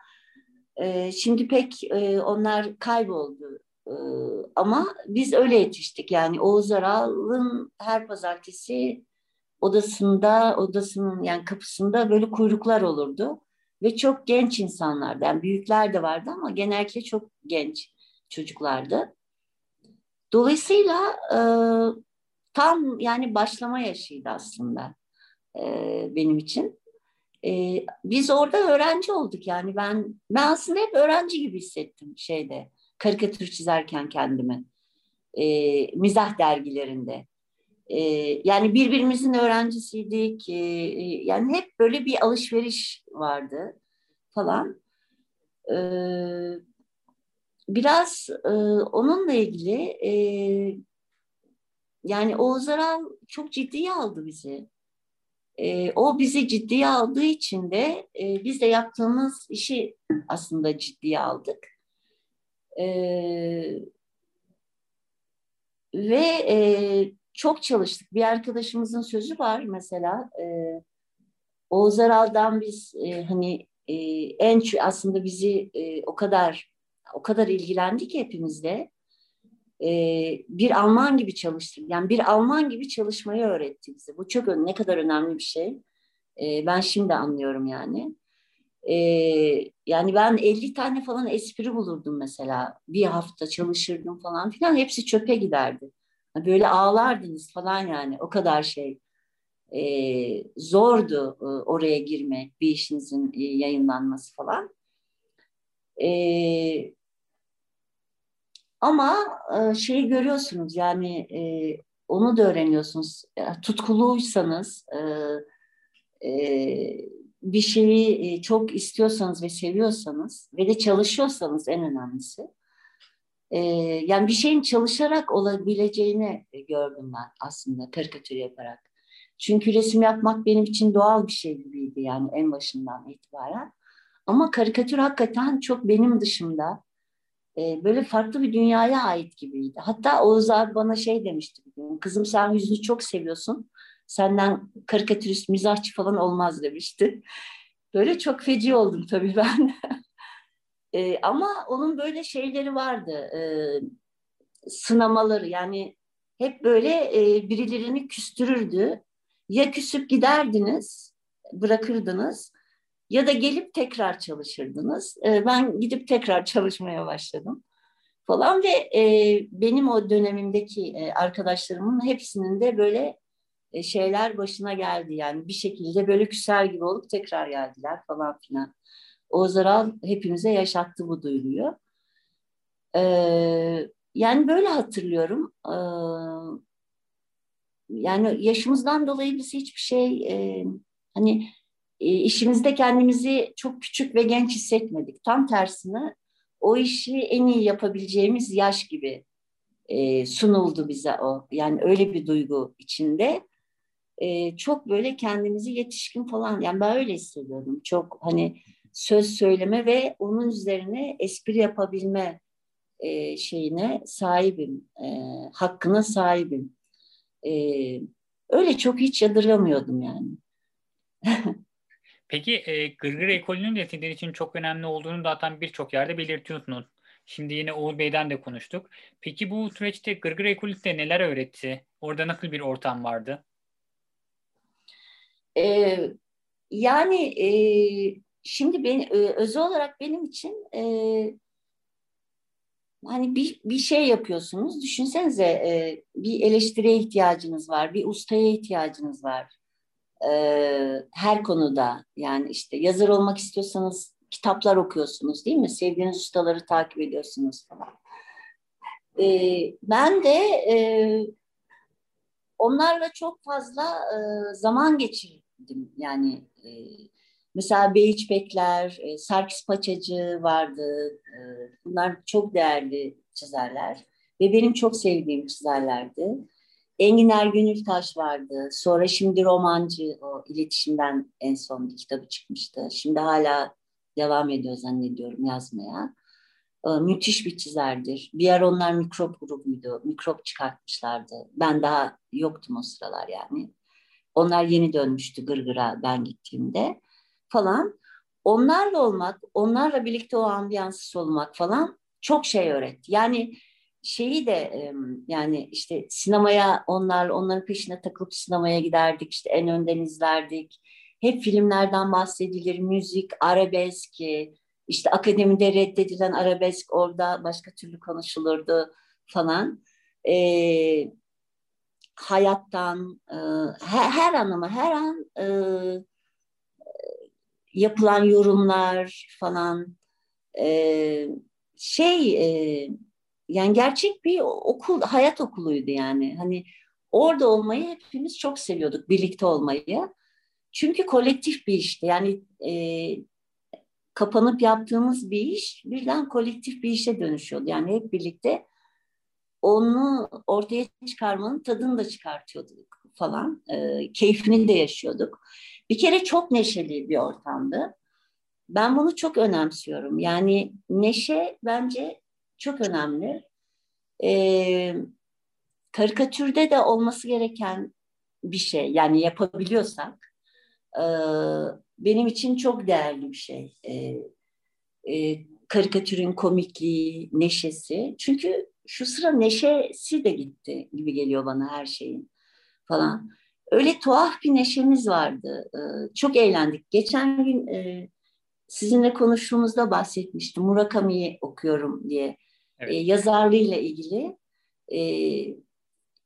Speaker 2: E, şimdi pek e, onlar kayboldu. E, ama biz öyle yetiştik. Yani Oğuz Aral'ın her pazartesi odasında, odasının yani kapısında böyle kuyruklar olurdu. Ve çok genç insanlardı. Yani büyükler de vardı ama genellikle çok genç çocuklardı. Dolayısıyla e, tam yani başlama yaşıydı aslında e, benim için. E, biz orada öğrenci olduk yani ben ben aslında hep öğrenci gibi hissettim şeyde karikatür çizerken kendimi e, mizah dergilerinde. E, yani birbirimizin öğrencisiydik. E, yani hep böyle bir alışveriş vardı falan. E, biraz e, onunla ilgili e, yani Oğuz Aral çok ciddiye aldı bizi. E, o bizi ciddiye aldığı için de e, biz de yaptığımız işi aslında ciddiye aldık. E, ve e, çok çalıştık. Bir arkadaşımızın sözü var mesela. E, Oğuz Aral'dan biz e, hani e, en aslında bizi e, o kadar o kadar ilgilendi ki hepimizle. E, bir Alman gibi çalıştı. Yani bir Alman gibi çalışmayı öğretti bize. Bu çok ne kadar önemli bir şey. E, ben şimdi anlıyorum yani. E, yani ben 50 tane falan espri bulurdum mesela. Bir hafta çalışırdım falan filan. Hepsi çöpe giderdi. Böyle ağlardınız falan yani. O kadar şey. E, zordu e, oraya girmek, bir işinizin e, yayınlanması falan. E, ama e, şeyi görüyorsunuz yani e, onu da öğreniyorsunuz. E, tutkuluysanız e, bir şeyi çok istiyorsanız ve seviyorsanız ve de çalışıyorsanız en önemlisi yani bir şeyin çalışarak olabileceğini gördüm ben aslında karikatür yaparak. Çünkü resim yapmak benim için doğal bir şey gibiydi yani en başından itibaren. Ama karikatür hakikaten çok benim dışımda e, böyle farklı bir dünyaya ait gibiydi. Hatta Oğuz abi bana şey demişti. Kızım sen yüzünü çok seviyorsun. Senden karikatürist, mizahçı falan olmaz demişti. Böyle çok feci oldum tabii ben. e, ama onun böyle şeyleri vardı. E, sınamaları yani hep böyle e, birilerini küstürürdü. Ya küsüp giderdiniz, bırakırdınız ya da gelip tekrar çalışırdınız. E, ben gidip tekrar çalışmaya başladım falan ve e, benim o dönemimdeki e, arkadaşlarımın hepsinin de böyle e, şeyler başına geldi. Yani bir şekilde böyle küser gibi olup tekrar geldiler falan filan. Oğuz Aral hepimize yaşattı bu duyguyu. Ee, yani böyle hatırlıyorum. Ee, yani yaşımızdan dolayı biz hiçbir şey hani işimizde kendimizi çok küçük ve genç hissetmedik. Tam tersine o işi en iyi yapabileceğimiz yaş gibi e, sunuldu bize o. Yani öyle bir duygu içinde e, çok böyle kendimizi yetişkin falan yani ben öyle hissediyorum. Çok hani söz söyleme ve onun üzerine espri yapabilme e, şeyine sahibim. E, hakkına sahibim. E, öyle çok hiç yadırgamıyordum yani.
Speaker 1: Peki e, Gırgır ekolünün de sizin için çok önemli olduğunu zaten birçok yerde belirtiyorsunuz. Şimdi yine Uğur Bey'den de konuştuk. Peki bu süreçte Gırgır ekolü size neler öğretti? Orada nasıl bir ortam vardı?
Speaker 2: Ee, yani e, şimdi ben, e, olarak benim için e, hani bir, bir şey yapıyorsunuz. Düşünsenize e, bir eleştiriye ihtiyacınız var, bir ustaya ihtiyacınız var. Her konuda yani işte yazar olmak istiyorsanız kitaplar okuyorsunuz değil mi? Sevdiğiniz ustaları takip ediyorsunuz falan. E, ben de e, onlarla çok fazla e, zaman geçirdim. Yani e, mesela Beyiç Bekler, e, Sarkis Paçacı vardı. E, bunlar çok değerli çizerler ve benim çok sevdiğim çizerlerdi. Engin Ergünül Taş vardı. Sonra şimdi romancı o iletişimden en son bir kitabı çıkmıştı. Şimdi hala devam ediyor zannediyorum yazmaya. E, müthiş bir çizerdir. Bir yer onlar mikrop grubuydu. Mikrop çıkartmışlardı. Ben daha yoktum o sıralar yani. Onlar yeni dönmüştü Gırgır'a ben gittiğimde falan. Onlarla olmak, onlarla birlikte o ambiyansı solmak falan çok şey öğretti. Yani şeyi de yani işte sinemaya onlar onların peşine takılıp sinemaya giderdik işte en önden izlerdik. Hep filmlerden bahsedilir, müzik, arabesk, işte akademide reddedilen arabesk orada başka türlü konuşulurdu falan. Ee, hayattan, e, her, her anlamı, her an e, yapılan yorumlar falan e, şey e, yani gerçek bir okul, hayat okuluydu yani. Hani orada olmayı hepimiz çok seviyorduk, birlikte olmayı. Çünkü kolektif bir işti. Yani e, kapanıp yaptığımız bir iş birden kolektif bir işe dönüşüyordu. Yani hep birlikte onu ortaya çıkarmanın tadını da çıkartıyorduk falan. E, keyfini de yaşıyorduk. Bir kere çok neşeli bir ortamdı. Ben bunu çok önemsiyorum. Yani neşe bence çok önemli. E, karikatürde de olması gereken bir şey. Yani yapabiliyorsak e, benim için çok değerli bir şey. E, e, karikatürün komikliği, neşesi. Çünkü şu sıra neşesi de gitti gibi geliyor bana her şeyin falan. Öyle tuhaf bir neşemiz vardı. E, çok eğlendik. Geçen gün e, sizinle konuştuğumuzda bahsetmiştim. Murakami'yi okuyorum diye. Evet. E, yazarlığıyla ilgili. E,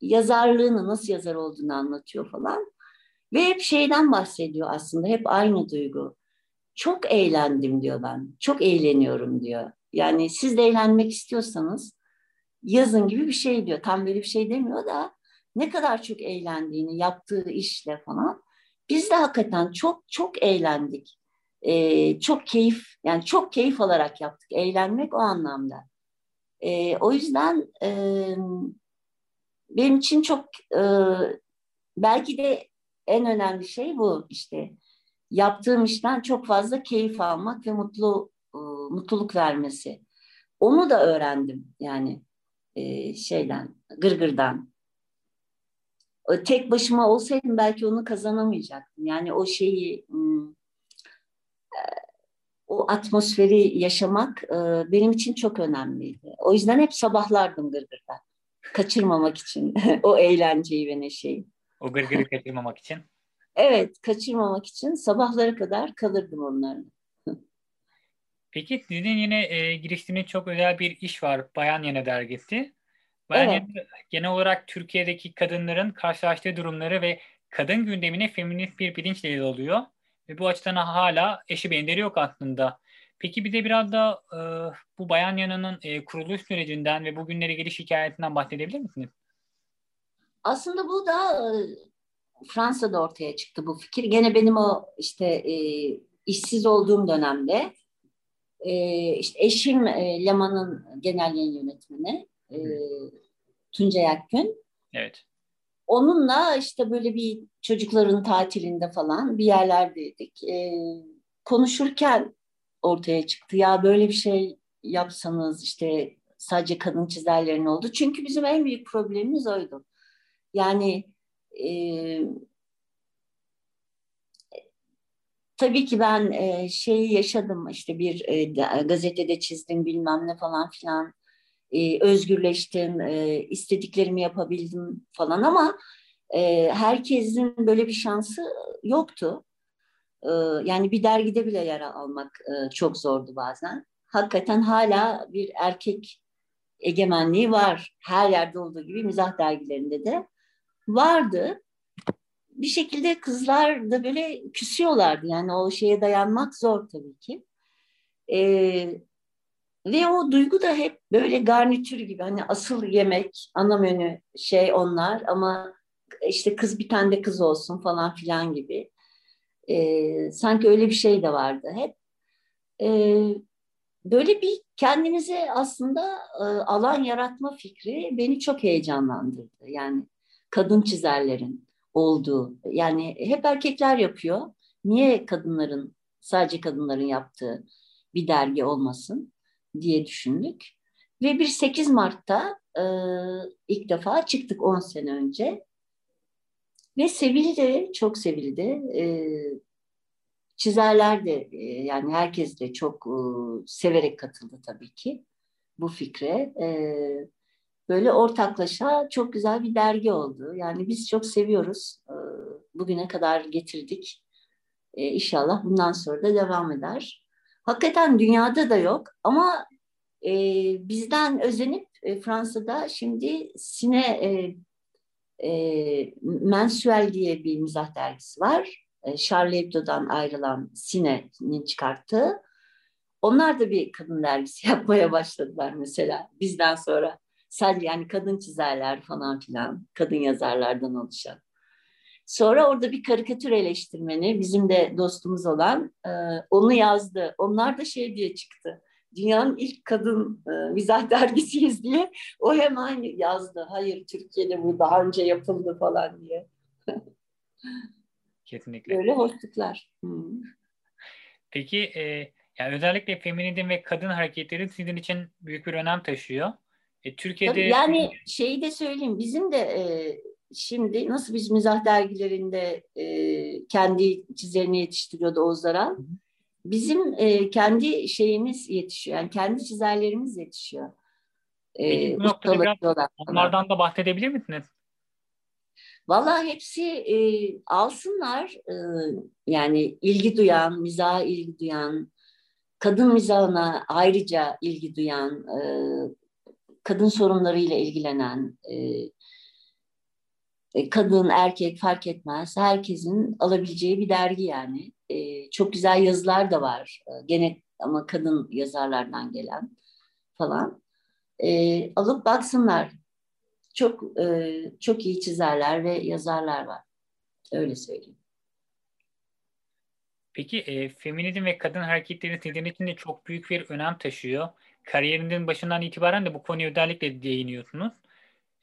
Speaker 2: yazarlığını nasıl yazar olduğunu anlatıyor falan. Ve hep şeyden bahsediyor aslında. Hep aynı duygu. Çok eğlendim diyor ben. Çok eğleniyorum diyor. Yani siz de eğlenmek istiyorsanız yazın gibi bir şey diyor. Tam böyle bir şey demiyor da ne kadar çok eğlendiğini yaptığı işle falan. Biz de hakikaten çok çok eğlendik. Ee, çok keyif yani çok keyif alarak yaptık. Eğlenmek o anlamda. Ee, o yüzden e, benim için çok e, belki de en önemli şey bu işte yaptığım işten çok fazla keyif almak ve mutlu e, mutluluk vermesi. Onu da öğrendim yani e, şeyden, gırgırdan. O, tek başıma olsaydım belki onu kazanamayacaktım. Yani o şeyi e, o atmosferi yaşamak e, benim için çok önemliydi. O yüzden hep sabahlardım gırgırda. Kaçırmamak için o eğlenceyi ve neşeyi.
Speaker 1: O gırgırı kaçırmamak için?
Speaker 2: Evet, kaçırmamak için sabahlara kadar kalırdım onlarla.
Speaker 1: Peki sizin yine e, giriştiğiniz çok özel bir iş var. Bayan Yana dergisi. Bayan evet. Yana, genel olarak Türkiye'deki kadınların karşılaştığı durumları ve kadın gündemine feminist bir bilinçle ele alıyor. Ve bu açıdan hala eşi benzeri yok aslında. Peki bir de biraz da e, bu Bayan Yana'nın e, kuruluş sürecinden ve bugünlere geliş hikayetinden bahsedebilir misiniz?
Speaker 2: Aslında bu da e, Fransa'da ortaya çıktı bu fikir. Gene benim o işte e, işsiz olduğum dönemde e, işte eşim e, Leman'ın genel yayın yönetmeni e, Tuncay Akgün.
Speaker 1: Evet.
Speaker 2: Onunla işte böyle bir çocukların tatilinde falan bir yerlerdeydik. E, konuşurken ortaya çıktı. Ya böyle bir şey yapsanız işte sadece kadın çizerlerin oldu. Çünkü bizim en büyük problemimiz oydu. Yani e, tabii ki ben e, şeyi yaşadım işte bir e, gazetede çizdim bilmem ne falan filan e, özgürleştim e, istediklerimi yapabildim falan ama e, herkesin böyle bir şansı yoktu. E, yani bir dergide bile yer almak e, çok zordu bazen. Hakikaten hala bir erkek egemenliği var. Her yerde olduğu gibi mizah dergilerinde de vardı. Bir şekilde kızlar da böyle küsüyorlardı. Yani o şeye dayanmak zor tabii ki. Ee, ve o duygu da hep böyle garnitür gibi. Hani asıl yemek, ana menü şey onlar ama işte kız bir tane de kız olsun falan filan gibi. Ee, sanki öyle bir şey de vardı hep. Ee, böyle bir kendimize aslında e, alan yaratma fikri beni çok heyecanlandırdı. Yani kadın çizerlerin olduğu, yani hep erkekler yapıyor. Niye kadınların, sadece kadınların yaptığı bir dergi olmasın diye düşündük. Ve bir 8 Mart'ta e, ilk defa çıktık 10 sene önce. Ve sevildi, çok sevildi. E, Çizerler de e, yani herkes de çok e, severek katıldı tabii ki bu fikre. E, böyle ortaklaşa çok güzel bir dergi oldu. Yani biz çok seviyoruz. Bugüne kadar getirdik. İnşallah bundan sonra da devam eder. Hakikaten dünyada da yok ama bizden özenip Fransa'da şimdi Sine Mensuel diye bir mizah dergisi var. E, Charlie Hebdo'dan ayrılan Sine'nin çıkarttığı. Onlar da bir kadın dergisi yapmaya başladılar mesela bizden sonra. Sadece yani kadın çizerler falan filan, kadın yazarlardan oluşan. Sonra orada bir karikatür eleştirmeni, bizim de dostumuz olan, e, onu yazdı. Onlar da şey diye çıktı. Dünyanın ilk kadın e, mizah dergisiyiz diye. O hemen yazdı. Hayır Türkiye'de bu daha önce yapıldı falan diye.
Speaker 1: Kesinlikle.
Speaker 2: Böyle hoşluklar. Hmm.
Speaker 1: Peki e, yani özellikle feminizm ve kadın hareketleri sizin için büyük bir önem taşıyor. E, Türkiye'de
Speaker 2: Tabii yani şeyi de söyleyeyim bizim de e, şimdi nasıl biz mizah dergilerinde e, kendi çizerini yetiştiriyordu Oğuz Aral. Bizim e, kendi şeyimiz yetişiyor. Yani kendi çizerlerimiz yetişiyor.
Speaker 1: E, Peki bu noktada biraz onlardan da bahsedebilir misiniz?
Speaker 2: Valla hepsi e, alsınlar e, yani ilgi duyan, mizaha ilgi duyan, kadın mizahına ayrıca ilgi duyan, e, kadın sorunlarıyla ilgilenen, e, e, kadın, erkek fark etmez. Herkesin alabileceği bir dergi yani. E, çok güzel yazılar da var. E, gene ama kadın yazarlardan gelen falan. E, alıp baksınlar çok e, çok iyi çizerler ve yazarlar var. Öyle söyleyeyim.
Speaker 1: Peki e, feminizm ve kadın hareketleri sizin için de çok büyük bir önem taşıyor. Kariyerinin başından itibaren de bu konuya özellikle değiniyorsunuz.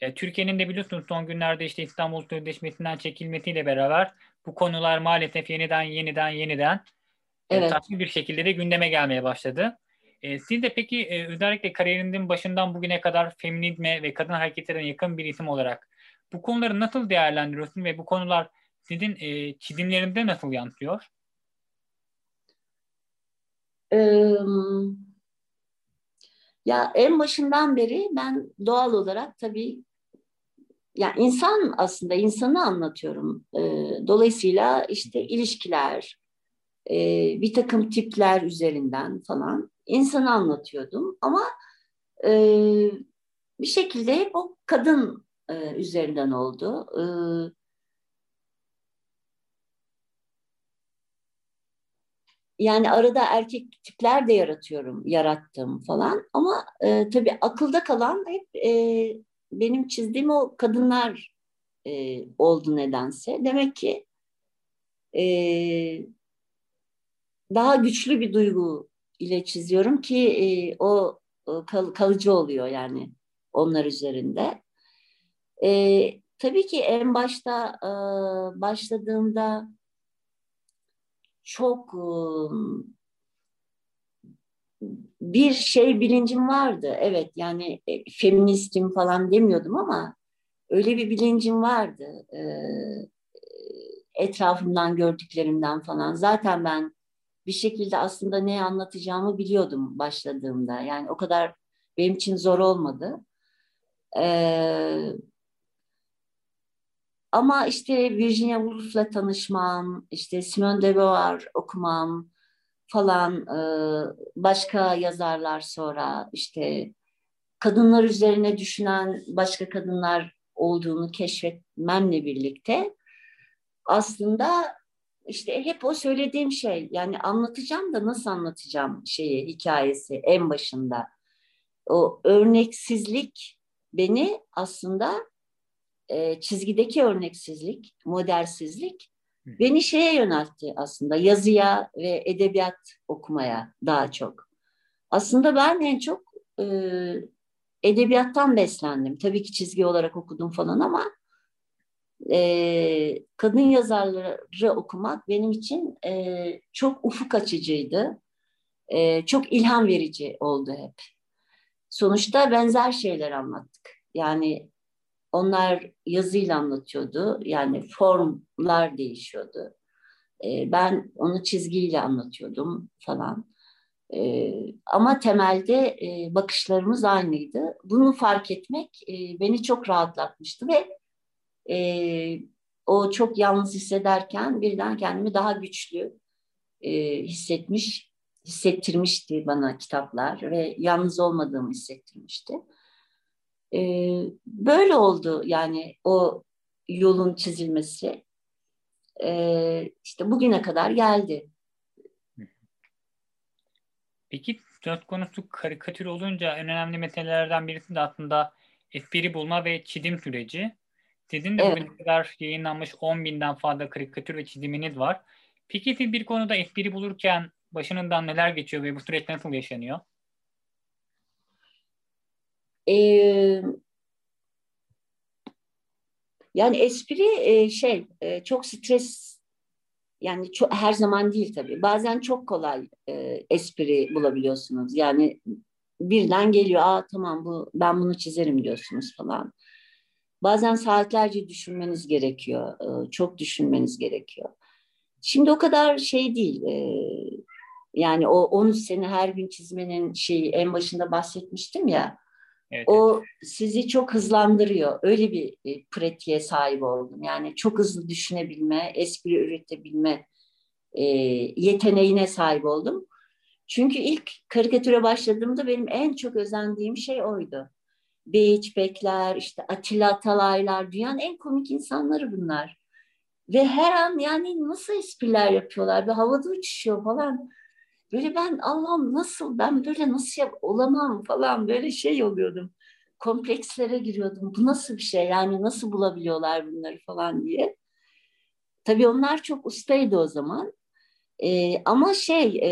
Speaker 1: E, Türkiye'nin de biliyorsunuz son günlerde işte İstanbul Sözleşmesi'nden çekilmesiyle beraber bu konular maalesef yeniden yeniden yeniden e, evet. e, bir şekilde de gündeme gelmeye başladı. E, siz de peki e, özellikle kariyerinizin başından bugüne kadar feminizme ve kadın hareketlerine yakın bir isim olarak bu konuları nasıl değerlendiriyorsun ve bu konular sizin e, çizimlerinde nasıl yansıyor?
Speaker 2: Ee, ya en başından beri ben doğal olarak tabii ya insan aslında insanı anlatıyorum. Ee, dolayısıyla işte ilişkiler, e, bir takım tipler üzerinden falan insanı anlatıyordum ama e, bir şekilde hep o kadın e, üzerinden oldu. E, yani arada erkek tipler de yaratıyorum, yarattım falan ama e, tabii akılda kalan hep e, benim çizdiğim o kadınlar e, oldu nedense. Demek ki e, daha güçlü bir duygu ile çiziyorum ki e, o kal, kalıcı oluyor yani onlar üzerinde. E, tabii ki en başta e, başladığımda çok e, bir şey bilincim vardı. Evet yani e, feministim falan demiyordum ama öyle bir bilincim vardı. E, etrafımdan gördüklerimden falan. Zaten ben bir şekilde aslında ne anlatacağımı biliyordum başladığımda. Yani o kadar benim için zor olmadı. Ee, ama işte Virginia Woolf'la tanışmam, işte Simone de Beauvoir okumam falan, e, başka yazarlar sonra işte kadınlar üzerine düşünen başka kadınlar olduğunu keşfetmemle birlikte aslında işte hep o söylediğim şey yani anlatacağım da nasıl anlatacağım şeyi hikayesi en başında. O örneksizlik beni aslında e, çizgideki örneksizlik, modersizlik beni şeye yöneltti aslında yazıya ve edebiyat okumaya daha çok. Aslında ben en çok e, edebiyattan beslendim. Tabii ki çizgi olarak okudum falan ama e, kadın yazarları okumak benim için e, çok ufuk açıcıydı. E, çok ilham verici oldu hep. Sonuçta benzer şeyler anlattık. Yani onlar yazıyla anlatıyordu. Yani formlar değişiyordu. E, ben onu çizgiyle anlatıyordum falan. E, ama temelde e, bakışlarımız aynıydı. Bunu fark etmek e, beni çok rahatlatmıştı ve e, o çok yalnız hissederken birden kendimi daha güçlü e, hissetmiş, hissettirmişti bana kitaplar ve yalnız olmadığımı hissettirmişti. E, böyle oldu yani o yolun çizilmesi. E, işte bugüne kadar geldi.
Speaker 1: Peki söz konusu karikatür olunca en önemli meselelerden birisi de aslında espri bulma ve çizim süreci. Sizin de evet. bugüne kadar yayınlanmış 10 binden fazla karikatür ve çiziminiz var. Peki siz bir konuda espri bulurken başınızdan neler geçiyor ve bu süreç nasıl yaşanıyor?
Speaker 2: Yani espri e, şey e, çok stres yani çok, her zaman değil tabii. Bazen çok kolay e, espri bulabiliyorsunuz. Yani birden geliyor, aa tamam bu ben bunu çizerim diyorsunuz falan. Bazen saatlerce düşünmeniz gerekiyor. E, çok düşünmeniz gerekiyor. Şimdi o kadar şey değil. E, yani o 13 sene her gün çizmenin şeyi en başında bahsetmiştim ya. Evet, o evet. sizi çok hızlandırıyor. Öyle bir e, pratiğe sahip oldum. Yani çok hızlı düşünebilme, espri üretebilme e, yeteneğine sahip oldum. Çünkü ilk karikatüre başladığımda benim en çok özendiğim şey oydu. Beyiç Bekler, işte Atilla Atalaylar, dünyanın en komik insanları bunlar. Ve her an yani nasıl espriler yapıyorlar, bir havada uçuşuyor falan. Böyle ben Allah'ım nasıl, ben böyle nasıl yap, olamam falan böyle şey oluyordum. Komplekslere giriyordum. Bu nasıl bir şey yani nasıl bulabiliyorlar bunları falan diye. Tabii onlar çok ustaydı o zaman. Ee, ama şey e,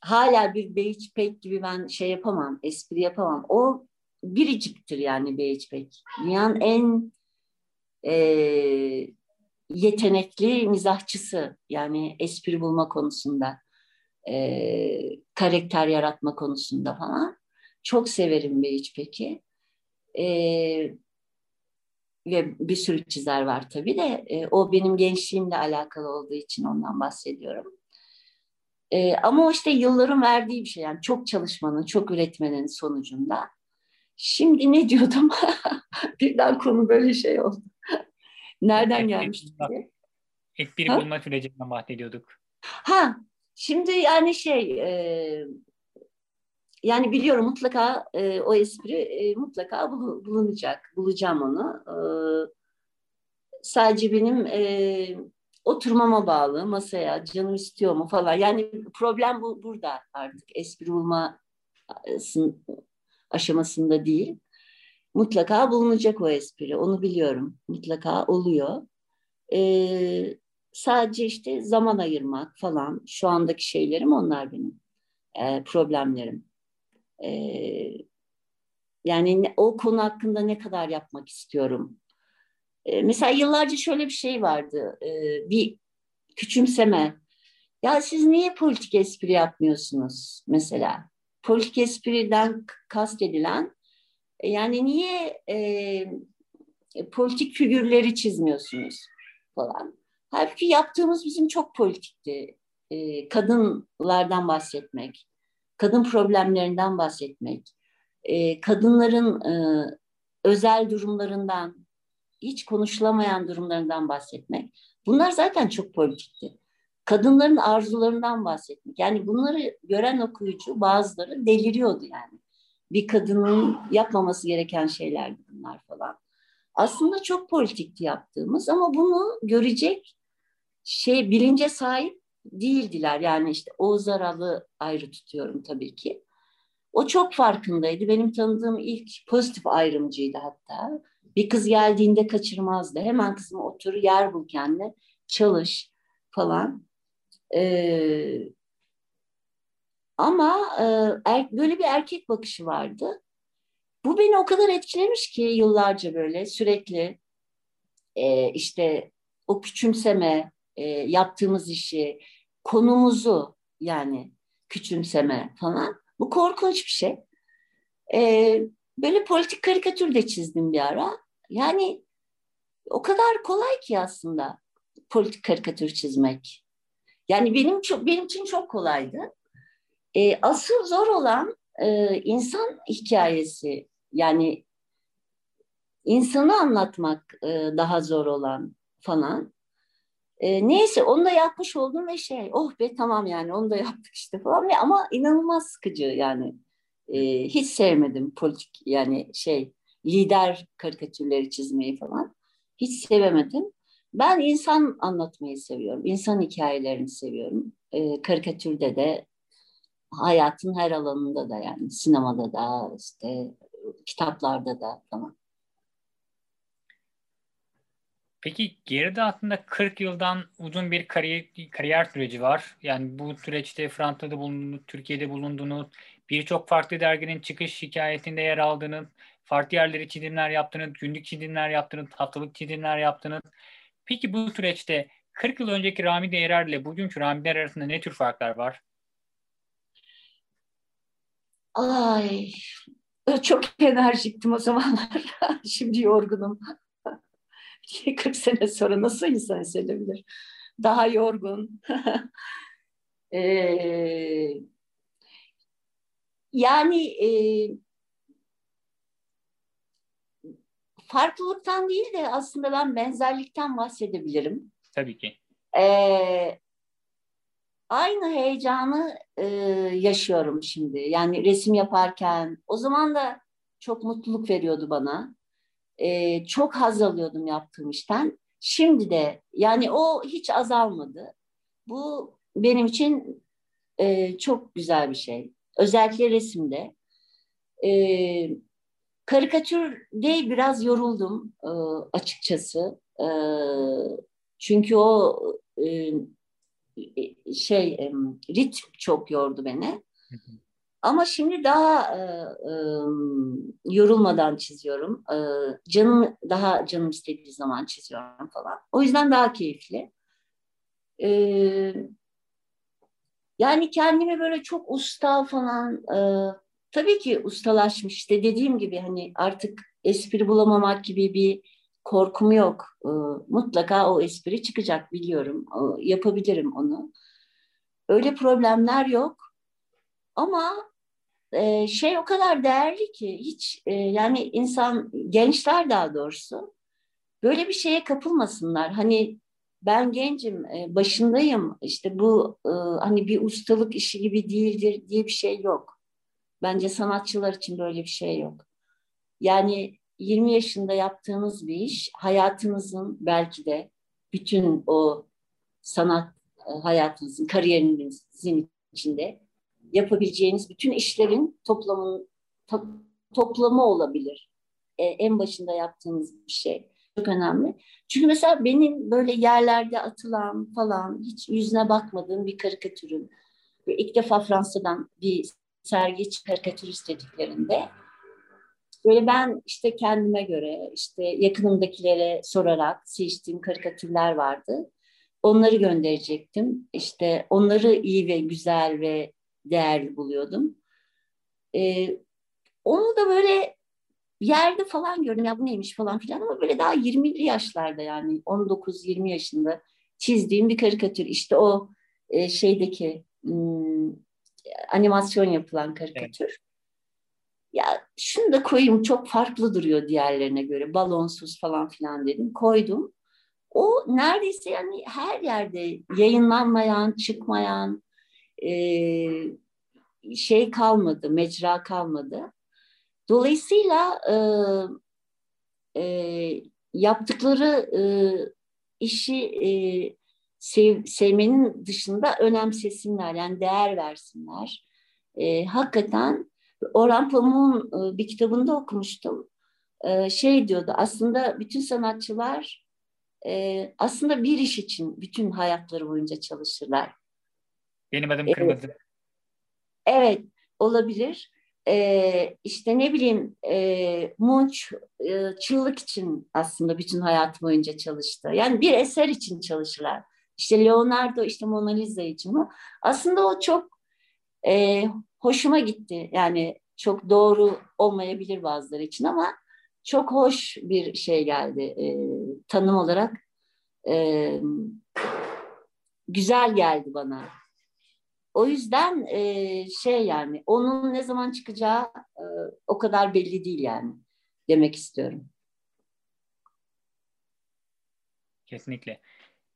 Speaker 2: hala bir Beyiç Pek gibi ben şey yapamam, espri yapamam. O biriciktir yani Beyçbek. Dünyanın en e, yetenekli mizahçısı yani espri bulma konusunda, e, karakter yaratma konusunda falan. Çok severim Beyçbek'i. E, ve bir sürü çizer var tabii de e, o benim gençliğimle alakalı olduğu için ondan bahsediyorum. E, ama o işte yılların verdiği bir şey yani çok çalışmanın, çok üretmenin sonucunda Şimdi ne diyordum? Birden konu böyle şey oldu. Nereden gelmişti?
Speaker 1: F1 bulma sürecinden bahsediyorduk.
Speaker 2: Ha, şimdi yani şey e, yani biliyorum mutlaka e, o espri e, mutlaka bulunacak. Bulacağım onu. E, sadece benim e, oturmama bağlı masaya canım istiyor mu falan. Yani problem bu burada artık espri bulma aşamasında değil. Mutlaka bulunacak o espri, onu biliyorum. Mutlaka oluyor. Ee, sadece işte zaman ayırmak falan, şu andaki şeylerim onlar benim e, problemlerim. Ee, yani ne, o konu hakkında ne kadar yapmak istiyorum. Ee, mesela yıllarca şöyle bir şey vardı, ee, bir küçümseme. Ya siz niye politik espri yapmıyorsunuz mesela? politik espriden kastedilen e, yani niye e, politik figürleri çizmiyorsunuz falan. Halbuki yaptığımız bizim çok politikti. E, kadınlardan bahsetmek, kadın problemlerinden bahsetmek, e, kadınların e, özel durumlarından, hiç konuşulamayan durumlarından bahsetmek. Bunlar zaten çok politikti kadınların arzularından bahsetmek. Yani bunları gören okuyucu bazıları deliriyordu yani. bir kadının yapmaması gereken şeylerdi bunlar falan. Aslında çok politikti yaptığımız ama bunu görecek şey bilince sahip değildiler. Yani işte Oğuz Aral'ı ayrı tutuyorum tabii ki. O çok farkındaydı. Benim tanıdığım ilk pozitif ayrımcıydı hatta. Bir kız geldiğinde kaçırmazdı. Hemen kızım otur, yer bul kendine, çalış falan. Ee, ama e, er, böyle bir erkek bakışı vardı. Bu beni o kadar etkilemiş ki yıllarca böyle sürekli e, işte o küçümseme, e, yaptığımız işi, konumuzu yani küçümseme falan. Bu korkunç bir şey. E, böyle politik karikatür de çizdim bir ara. Yani o kadar kolay ki aslında politik karikatür çizmek. Yani benim çok benim için çok kolaydı. E, asıl zor olan e, insan hikayesi. Yani insanı anlatmak e, daha zor olan falan. E, neyse onu da yapmış oldum ve şey oh be tamam yani onu da yaptık işte falan ama inanılmaz sıkıcı yani e, hiç sevmedim politik yani şey lider karikatürleri çizmeyi falan hiç sevemedim. Ben insan anlatmayı seviyorum, insan hikayelerini seviyorum. E, karikatürde de hayatın her alanında da yani sinemada da işte kitaplarda da falan.
Speaker 1: Peki geride aslında 40 yıldan uzun bir kariyer, kariyer süreci var. Yani bu süreçte Fransa'da bulundunuz, Türkiye'de bulundunuz, birçok farklı derginin çıkış hikayesinde yer aldınız, farklı yerleri çizimler yaptınız, günlük çizimler yaptınız, haftalık çizimler yaptınız. Peki bu süreçte 40 yıl önceki Ramide Erer ile bugünkü Ramideler arasında ne tür farklar var?
Speaker 2: Ay, çok enerjiktim o zamanlar. Şimdi yorgunum. 40 sene sonra nasıl insan hissedilir? Daha yorgun. ee, yani e, farklılıktan değil de aslında ben benzerlikten bahsedebilirim.
Speaker 1: Tabii ki.
Speaker 2: Ee, aynı heyecanı e, yaşıyorum şimdi. Yani resim yaparken o zaman da çok mutluluk veriyordu bana e, çok haz alıyordum yaptığım işten. Şimdi de yani o hiç azalmadı. Bu benim için e, çok güzel bir şey. Özellikle resimde. E, karikatürde biraz yoruldum e, açıkçası. E, çünkü o e, şey e, ritm çok yordu beni. Hı hı. Ama şimdi daha e, e, yorulmadan çiziyorum. E, canım daha canım istediği zaman çiziyorum falan. O yüzden daha keyifli. E, yani kendimi böyle çok usta falan e, tabii ki ustalaşmış. İşte dediğim gibi hani artık espri bulamamak gibi bir korkum yok. E, mutlaka o espri çıkacak biliyorum. E, yapabilirim onu. Öyle problemler yok. Ama e, şey o kadar değerli ki hiç e, yani insan gençler daha doğrusu böyle bir şeye kapılmasınlar. Hani ben gencim, e, başındayım. işte bu e, hani bir ustalık işi gibi değildir diye bir şey yok. Bence sanatçılar için böyle bir şey yok. Yani 20 yaşında yaptığınız bir iş hayatınızın belki de bütün o sanat e, hayatınızın, kariyerinizin içinde yapabileceğiniz bütün işlerin toplamın to, toplamı olabilir. E, en başında yaptığınız bir şey. Çok önemli. Çünkü mesela benim böyle yerlerde atılan falan hiç yüzüne bakmadığım bir karikatürün ilk defa Fransa'dan bir sergi karikatür istediklerinde böyle ben işte kendime göre işte yakınımdakilere sorarak seçtiğim karikatürler vardı. Onları gönderecektim. İşte onları iyi ve güzel ve değerli buluyordum. Ee, onu da böyle yerde falan gördüm ya bu neymiş falan filan ama böyle daha 20'li yaşlarda yani 19-20 yaşında çizdiğim bir karikatür. İşte o e, şeydeki hmm, animasyon yapılan karikatür. Evet. Ya şunu da koyayım çok farklı duruyor diğerlerine göre balonsuz falan filan dedim koydum. O neredeyse yani her yerde yayınlanmayan, çıkmayan, e, şey kalmadı, mecra kalmadı. Dolayısıyla e, e, yaptıkları e, işi e, sev, sevmenin dışında önemsesinler, yani değer versinler. E, hakikaten Orhan Pamuk'un e, bir kitabında okumuştum. E, şey diyordu, aslında bütün sanatçılar e, aslında bir iş için bütün hayatları boyunca çalışırlar.
Speaker 1: Benim adım Kırmızı.
Speaker 2: Evet, evet olabilir. E, işte ne bileyim e, Munch e, çığlık için aslında bütün hayat boyunca çalıştı. Yani bir eser için çalışırlar. İşte Leonardo işte Mona Lisa için mi? Aslında o çok e, hoşuma gitti. Yani çok doğru olmayabilir bazıları için ama çok hoş bir şey geldi e, tanım olarak. E, güzel geldi bana. O yüzden e, şey yani onun ne zaman çıkacağı e, o kadar belli değil yani demek istiyorum.
Speaker 1: Kesinlikle.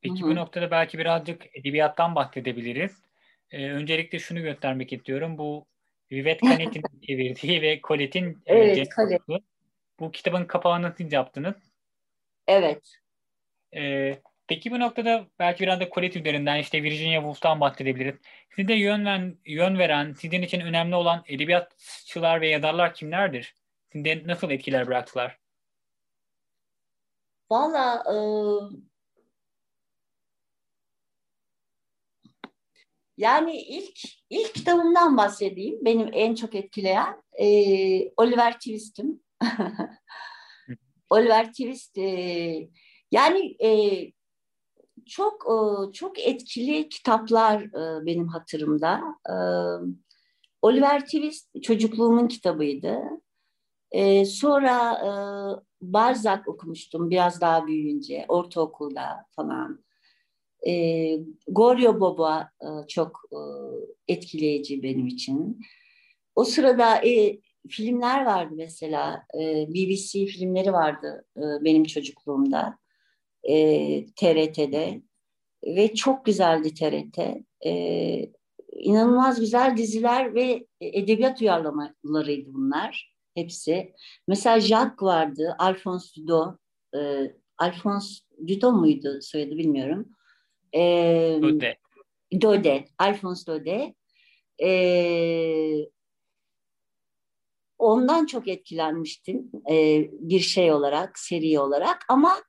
Speaker 1: Peki Hı-hı. bu noktada belki birazcık edebiyattan bahsedebiliriz. Ee, öncelikle şunu göstermek istiyorum. Bu Vivet Canet'in çevirdiği ve Colette'in
Speaker 2: evet,
Speaker 1: Colette. Bu kitabın kapağını siz yaptınız.
Speaker 2: Evet.
Speaker 1: Ee, peki bu noktada belki biraz da Colette üzerinden işte Virginia Woolf'tan bahsedebiliriz. Size yön, veren, yön veren, sizin için önemli olan edebiyatçılar ve yazarlar kimlerdir? Sizde nasıl etkiler bıraktılar?
Speaker 2: Valla e, Yani ilk ilk kitabımdan bahsedeyim. Benim en çok etkileyen e, Oliver Twist'im. Oliver Twist e, yani e, çok e, çok etkili kitaplar e, benim hatırımda. E, Oliver Twist çocukluğumun kitabıydı. Sonra Balzac okumuştum biraz daha büyüyünce, ortaokulda falan. Goryo Baba çok etkileyici benim için. O sırada filmler vardı mesela. BBC filmleri vardı benim çocukluğumda. E, TRT'de. Ve çok güzeldi TRT. E, inanılmaz güzel diziler ve edebiyat uyarlamalarıydı bunlar. Hepsi. Mesela Jacques vardı. Alphonse Dudo. E, Alphonse Dudo muydu soyadı bilmiyorum.
Speaker 1: E, Dode.
Speaker 2: Dode, Alphonse Dode. E, ondan çok etkilenmiştim e, bir şey olarak, seri olarak ama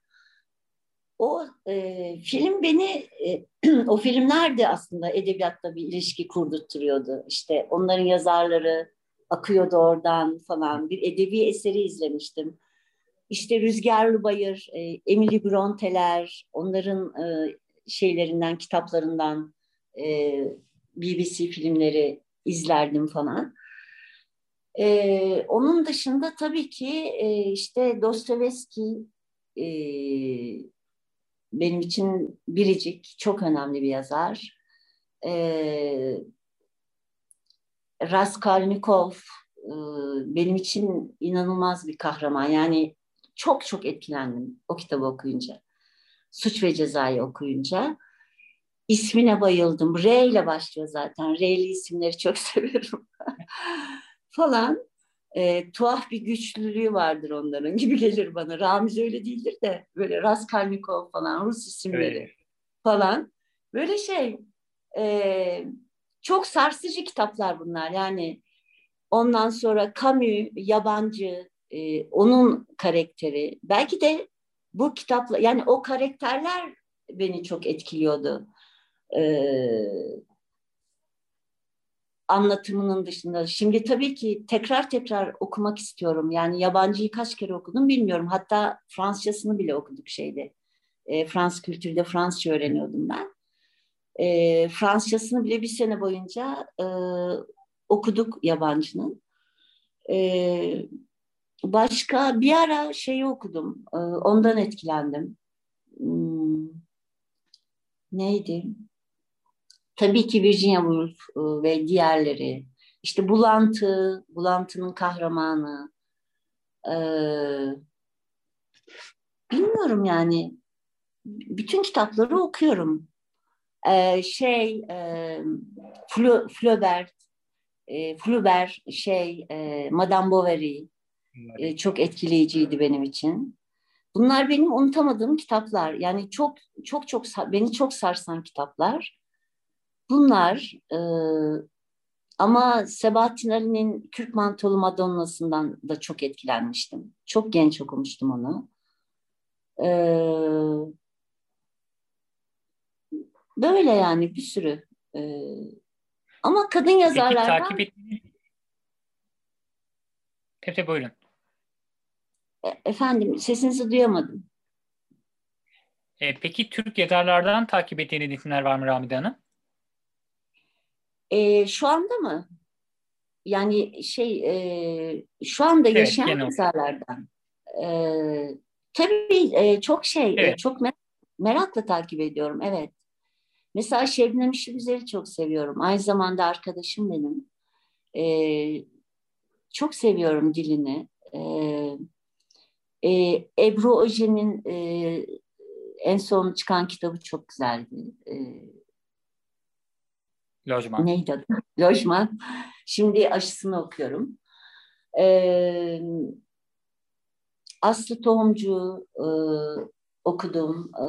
Speaker 2: o e, film beni, e, o filmler de aslında edebiyatla bir ilişki kurdurtuyordu. İşte onların yazarları akıyordu oradan falan. Bir edebi eseri izlemiştim. İşte Rüzgarlı Bayır, e, Emily Bronte'ler, onların e, şeylerinden, kitaplarından e, BBC filmleri izlerdim falan. E, onun dışında tabii ki e, işte Dostoyevski e, benim için biricik, çok önemli bir yazar. E, Raskolnikov e, benim için inanılmaz bir kahraman. Yani çok çok etkilendim o kitabı okuyunca. Suç ve Ceza'yı okuyunca. İsmine bayıldım. R ile başlıyor zaten. R'li isimleri çok severim. falan. E, tuhaf bir güçlülüğü vardır onların gibi gelir bana. Ramiz öyle değildir de böyle Raskolnikov falan Rus isimleri evet. falan. Böyle şey e, çok sarsıcı kitaplar bunlar. Yani ondan sonra Camus, yabancı, e, onun karakteri. Belki de bu kitapla yani o karakterler beni çok etkiliyordu. Ee, anlatımının dışında. Şimdi tabii ki tekrar tekrar okumak istiyorum. Yani yabancıyı kaç kere okudum bilmiyorum. Hatta Fransızcasını bile okuduk şeyde. E, Fransız kültürde Fransızca öğreniyordum ben. E, Fransızcasını bile bir sene boyunca e, okuduk yabancının. E, Başka bir ara şeyi okudum. E, ondan etkilendim. Hmm, neydi? Tabii ki Virginia Woolf e, ve diğerleri. İşte Bulantı, Bulantı'nın kahramanı. Ee, bilmiyorum yani. Bütün kitapları okuyorum. Ee, şey, e, Flaubert, e, Flaubert, şey, e, Madame Bovary e, çok etkileyiciydi benim için. Bunlar benim unutamadığım kitaplar. Yani çok çok çok beni çok sarsan kitaplar. Bunlar e, ama Sebahattin Ali'nin Kürk Mantolu Madonna'sından da çok etkilenmiştim. Çok genç okumuştum onu. Ee, böyle yani bir sürü. Ee, ama kadın yazarlardan... Peki takip ettiğiniz...
Speaker 1: Tabii buyurun.
Speaker 2: E, efendim sesinizi duyamadım.
Speaker 1: E, peki Türk yazarlardan takip ettiğiniz isimler var mı Ramide Hanım?
Speaker 2: E, şu anda mı? Yani şey e, şu anda evet, yaşayan yazarlardan. E, tabii e, çok şey, evet. e, çok mer- merakla takip ediyorum. Evet. Mesela Şebnem Şibüzer'i çok seviyorum. Aynı zamanda arkadaşım benim. E, çok seviyorum dilini. E, e, Ebru Oje'nin e, en son çıkan kitabı çok güzeldi. E,
Speaker 1: Lojman.
Speaker 2: Neydi adı? Lojman. Şimdi aşısını okuyorum. Ee, Aslı Tohumcu e, okudum. E,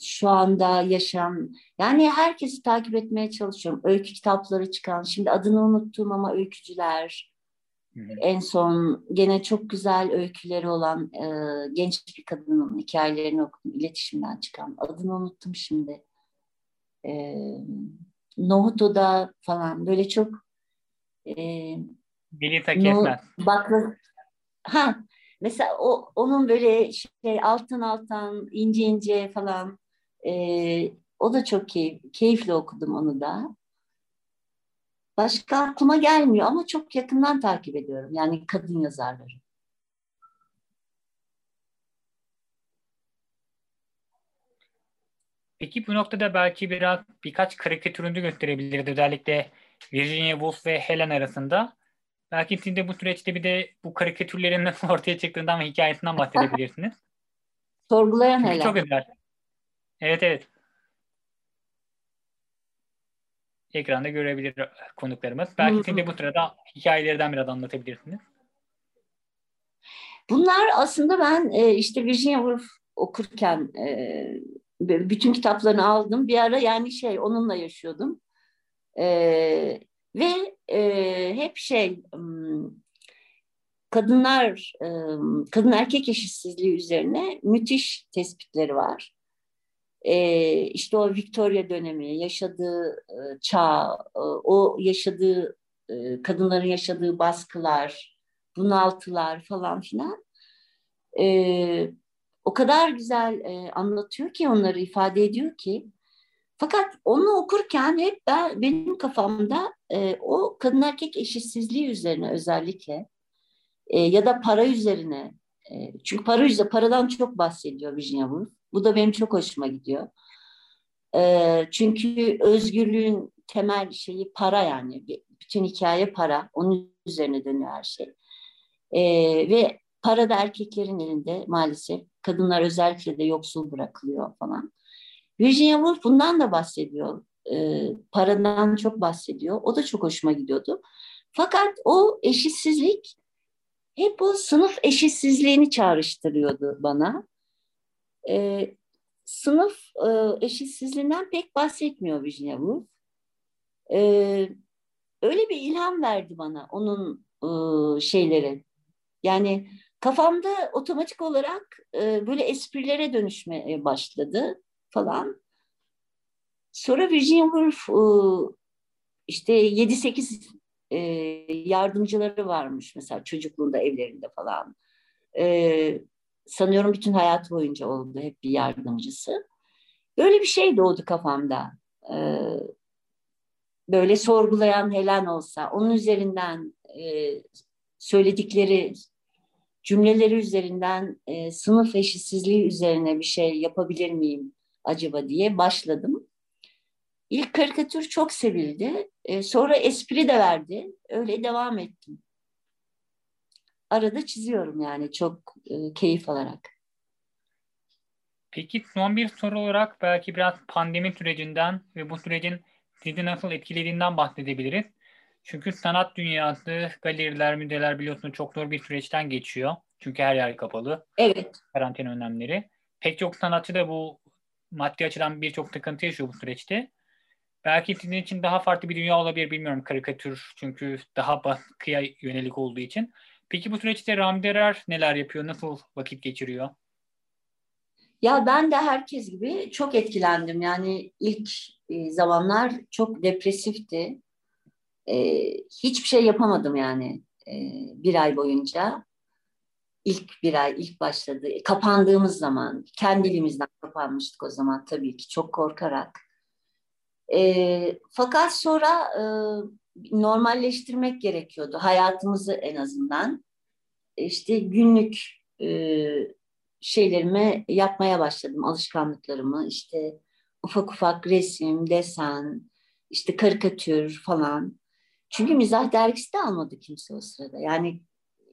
Speaker 2: şu anda yaşam, yani herkesi takip etmeye çalışıyorum. Öykü kitapları çıkan, şimdi adını unuttum ama öykücüler. Hı hı. En son gene çok güzel öyküleri olan e, genç bir kadının hikayelerini okudum. iletişimden çıkan. Adını unuttum şimdi e, Nohuto'da falan böyle çok e,
Speaker 1: Melita.
Speaker 2: Baklı, ha mesela o onun böyle şey altın altın ince ince falan e, o da çok keyif, keyifli okudum onu da. Başka aklıma gelmiyor ama çok yakından takip ediyorum. Yani kadın yazarları.
Speaker 1: Peki bu noktada belki biraz birkaç karikatürünü gösterebiliriz. Özellikle Virginia Woolf ve Helen arasında. Belki siz de bu süreçte bir de bu karikatürlerin nasıl ortaya çıktığından ve hikayesinden bahsedebilirsiniz.
Speaker 2: Sorgulayan Çünkü Helen.
Speaker 1: Çok güzel. Evet evet. Ekranda görebilir konuklarımız. Belki siz de bu sırada hikayelerden biraz anlatabilirsiniz.
Speaker 2: Bunlar aslında ben e, işte Virginia Woolf okurken e, bütün kitaplarını aldım. Bir ara yani şey onunla yaşıyordum. E, ve e, hep şey kadınlar kadın erkek eşitsizliği üzerine müthiş tespitleri var. E, işte o Victoria dönemi, yaşadığı e, çağ, e, o yaşadığı e, kadınların yaşadığı baskılar, bunaltılar falan filan. E, o kadar güzel e, anlatıyor ki onları ifade ediyor ki. Fakat onu okurken hep ben, benim kafamda e, o kadın erkek eşitsizliği üzerine özellikle e, ya da para üzerine e, çünkü para üzerine paradan çok bahsediyor Virginia Woolf. Bu da benim çok hoşuma gidiyor. E, çünkü özgürlüğün temel şeyi para yani. Bütün hikaye para. Onun üzerine dönüyor her şey. E, ve para da erkeklerin elinde maalesef. Kadınlar özellikle de yoksul bırakılıyor falan. Virginia Woolf bundan da bahsediyor. E, paradan çok bahsediyor. O da çok hoşuma gidiyordu. Fakat o eşitsizlik hep o sınıf eşitsizliğini çağrıştırıyordu bana. E, sınıf e, eşitsizliğinden pek bahsetmiyor Virginia Woolf. E, öyle bir ilham verdi bana onun e, şeyleri. Yani kafamda otomatik olarak e, böyle esprilere dönüşmeye başladı falan. Sonra Virginia Woolf e, işte 7-8 e, yardımcıları varmış mesela çocukluğunda evlerinde falan. E, sanıyorum bütün hayat boyunca oldu hep bir yardımcısı. Böyle bir şey doğdu kafamda. E, böyle sorgulayan Helen olsa, onun üzerinden e, söyledikleri cümleleri üzerinden e, sınıf eşitsizliği üzerine bir şey yapabilir miyim acaba diye başladım. İlk karikatür çok sevildi. E, sonra espri de verdi. Öyle devam ettim. Arada çiziyorum yani çok e, keyif alarak.
Speaker 1: Peki son bir soru olarak belki biraz pandemi sürecinden ve bu sürecin sizi nasıl etkilediğinden bahsedebiliriz. Çünkü sanat dünyası, galeriler, müzeler biliyorsunuz çok zor bir süreçten geçiyor. Çünkü her yer kapalı.
Speaker 2: Evet.
Speaker 1: Karantina önlemleri. Pek çok sanatçı da bu maddi açıdan birçok sıkıntı yaşıyor bu süreçte. Belki sizin için daha farklı bir dünya olabilir bilmiyorum karikatür çünkü daha baskıya yönelik olduğu için. Peki bu süreçte Rami Erer neler yapıyor? Nasıl vakit geçiriyor?
Speaker 2: Ya ben de herkes gibi çok etkilendim. Yani ilk e, zamanlar çok depresifti. E, hiçbir şey yapamadım yani e, bir ay boyunca. İlk bir ay, ilk başladı. Kapandığımız zaman, kendiliğimizden kapanmıştık o zaman tabii ki çok korkarak. E, fakat sonra e, normalleştirmek gerekiyordu hayatımızı en azından. İşte günlük e, şeylerimi yapmaya başladım, alışkanlıklarımı. İşte ufak ufak resim, desen, işte karikatür falan. Çünkü mizah dergisi de almadı kimse o sırada. Yani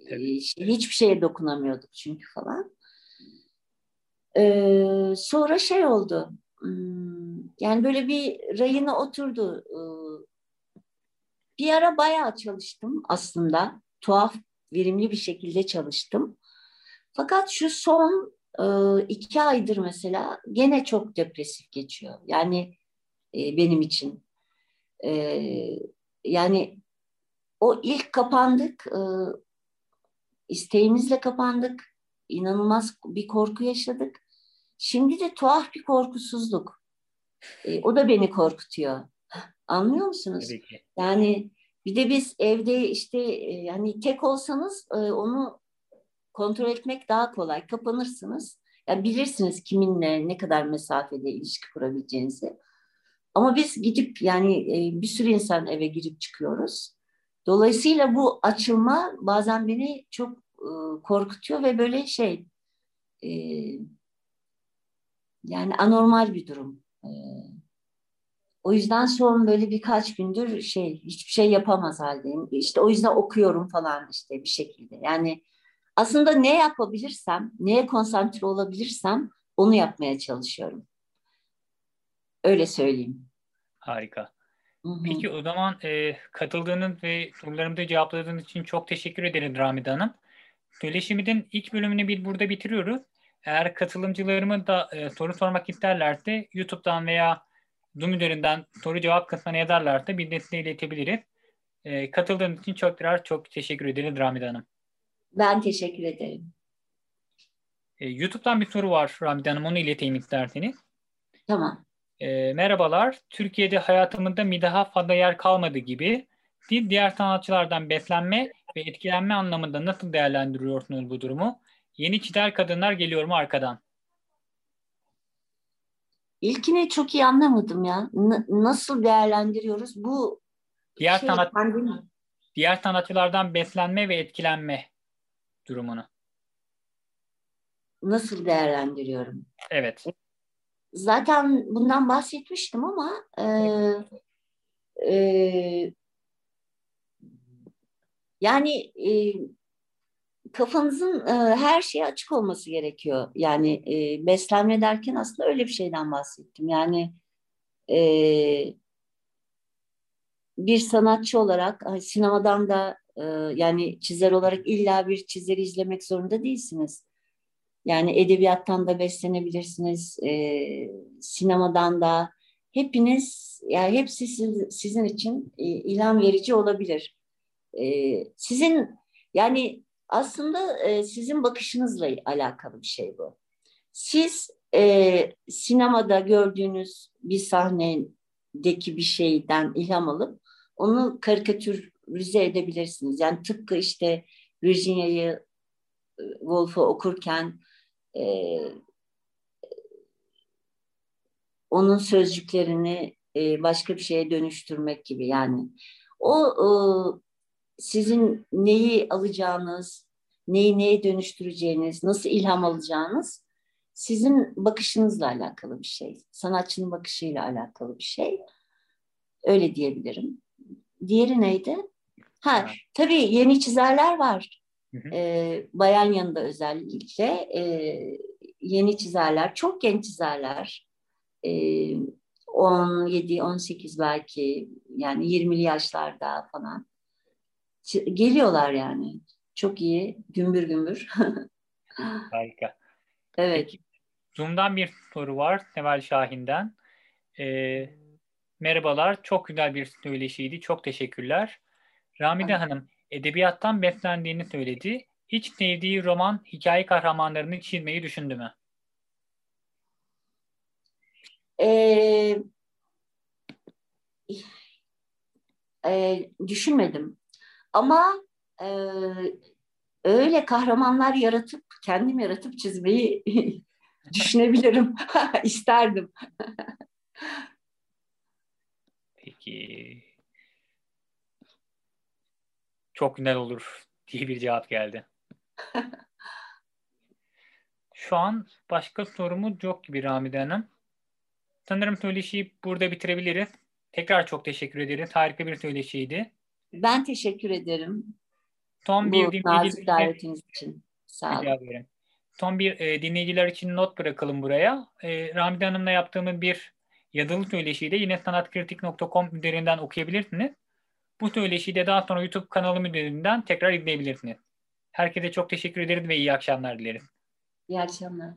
Speaker 2: şey, hiçbir şeye dokunamıyorduk çünkü falan. Ee, sonra şey oldu. Hmm, yani böyle bir rayına oturdu. Bir ara bayağı çalıştım aslında. Tuhaf, verimli bir şekilde çalıştım. Fakat şu son iki aydır mesela gene çok depresif geçiyor. Yani benim için. Yani o ilk kapandık, e, isteğimizle kapandık. İnanılmaz bir korku yaşadık. Şimdi de tuhaf bir korkusuzluk. E, o da beni korkutuyor. Anlıyor musunuz? Yani bir de biz evde işte e, yani tek olsanız e, onu kontrol etmek daha kolay. Kapanırsınız. Yani bilirsiniz kiminle ne kadar mesafede ilişki kurabileceğinizi. Ama biz gidip yani e, bir sürü insan eve girip çıkıyoruz. Dolayısıyla bu açılma bazen beni çok e, korkutuyor ve böyle şey e, yani anormal bir durum. O yüzden son böyle birkaç gündür şey hiçbir şey yapamaz haldeyim. İşte o yüzden okuyorum falan işte bir şekilde. Yani aslında ne yapabilirsem, neye konsantre olabilirsem onu yapmaya çalışıyorum. Öyle söyleyeyim.
Speaker 1: Harika. Hı-hı. Peki o zaman e, katıldığınız ve sorularımı cevapladığınız için çok teşekkür ederim Ramide Hanım. Söyleşimizin ilk bölümünü bir burada bitiriyoruz. Eğer katılımcılarımı da e, soru sormak isterlerse YouTube'dan veya Zoom üzerinden soru cevap kısmına yazarlarsa bir de iletebiliriz. E, katıldığınız için çok tekrar çok teşekkür ederim Ramide Hanım.
Speaker 2: Ben teşekkür ederim.
Speaker 1: E, YouTube'dan bir soru var Ramide Hanım. Onu ileteyim isterseniz.
Speaker 2: Tamam.
Speaker 1: E, merhabalar. Türkiye'de hayatımızda midaha fazla yer kalmadı gibi. Siz diğer sanatçılardan beslenme ve etkilenme anlamında nasıl değerlendiriyorsunuz bu durumu? Yeni çizer kadınlar geliyor mu arkadan?
Speaker 2: İlkini çok iyi anlamadım ya. N- nasıl değerlendiriyoruz? Bu
Speaker 1: diğer şey, sanat diğer sanatçılardan beslenme ve etkilenme durumunu.
Speaker 2: Nasıl değerlendiriyorum?
Speaker 1: Evet.
Speaker 2: Zaten bundan bahsetmiştim ama e, e, yani e, kafanızın e, her şeye açık olması gerekiyor. Yani e, beslenme derken aslında öyle bir şeyden bahsettim. Yani e, bir sanatçı olarak sinemadan da e, yani çizer olarak illa bir çizeri izlemek zorunda değilsiniz. Yani edebiyattan da beslenebilirsiniz, e, sinemadan da hepiniz yani hepsi siz, sizin için e, ilham verici olabilir. E, sizin yani aslında e, sizin bakışınızla alakalı bir şey bu. Siz e, sinemada gördüğünüz bir sahnedeki bir şeyden ilham alıp onu karikatürize edebilirsiniz. Yani tıpkı işte Virginia'yı e, Woolf'u okurken e, onun sözcüklerini e, başka bir şeye dönüştürmek gibi yani. O e, sizin neyi alacağınız, neyi neye dönüştüreceğiniz, nasıl ilham alacağınız sizin bakışınızla alakalı bir şey. Sanatçının bakışıyla alakalı bir şey. Öyle diyebilirim. Diğeri neydi? Ha, tabii yeni çizerler var. Ee, bayan yanında özellikle e, yeni çizerler, çok genç çizerler. E, 17, 18 belki yani 20'li yaşlarda falan. Geliyorlar yani. Çok iyi. Gümbür gümbür.
Speaker 1: Harika.
Speaker 2: Evet.
Speaker 1: Peki, Zoom'dan bir soru var Seval Şahin'den. Ee, merhabalar. Çok güzel bir söyleşiydi. Çok teşekkürler. Ramide Hanım edebiyattan beslendiğini söyledi. Hiç sevdiği roman, hikaye kahramanlarını çizmeyi düşündü mü?
Speaker 2: Ee, e, düşünmedim. Ama e, öyle kahramanlar yaratıp, kendim yaratıp çizmeyi düşünebilirim. İsterdim.
Speaker 1: Peki. Çok güzel olur diye bir cevap geldi. Şu an başka sorumuz yok gibi Ramide Hanım. Sanırım söyleşiyi burada bitirebiliriz. Tekrar çok teşekkür ederiz. Harika bir söyleşiydi.
Speaker 2: Ben teşekkür ederim.
Speaker 1: Son bir
Speaker 2: nazik davetiniz için. Sağ olun.
Speaker 1: Son bir e, dinleyiciler için not bırakalım buraya. E, Ramide Hanım'la yaptığımız bir yazılı söyleşiyi de yine sanatkritik.com üzerinden okuyabilirsiniz. Bu söyleşiyi de daha sonra YouTube kanalım üzerinden tekrar izleyebilirsiniz. Herkese çok teşekkür ederiz ve iyi akşamlar dileriz.
Speaker 2: İyi akşamlar.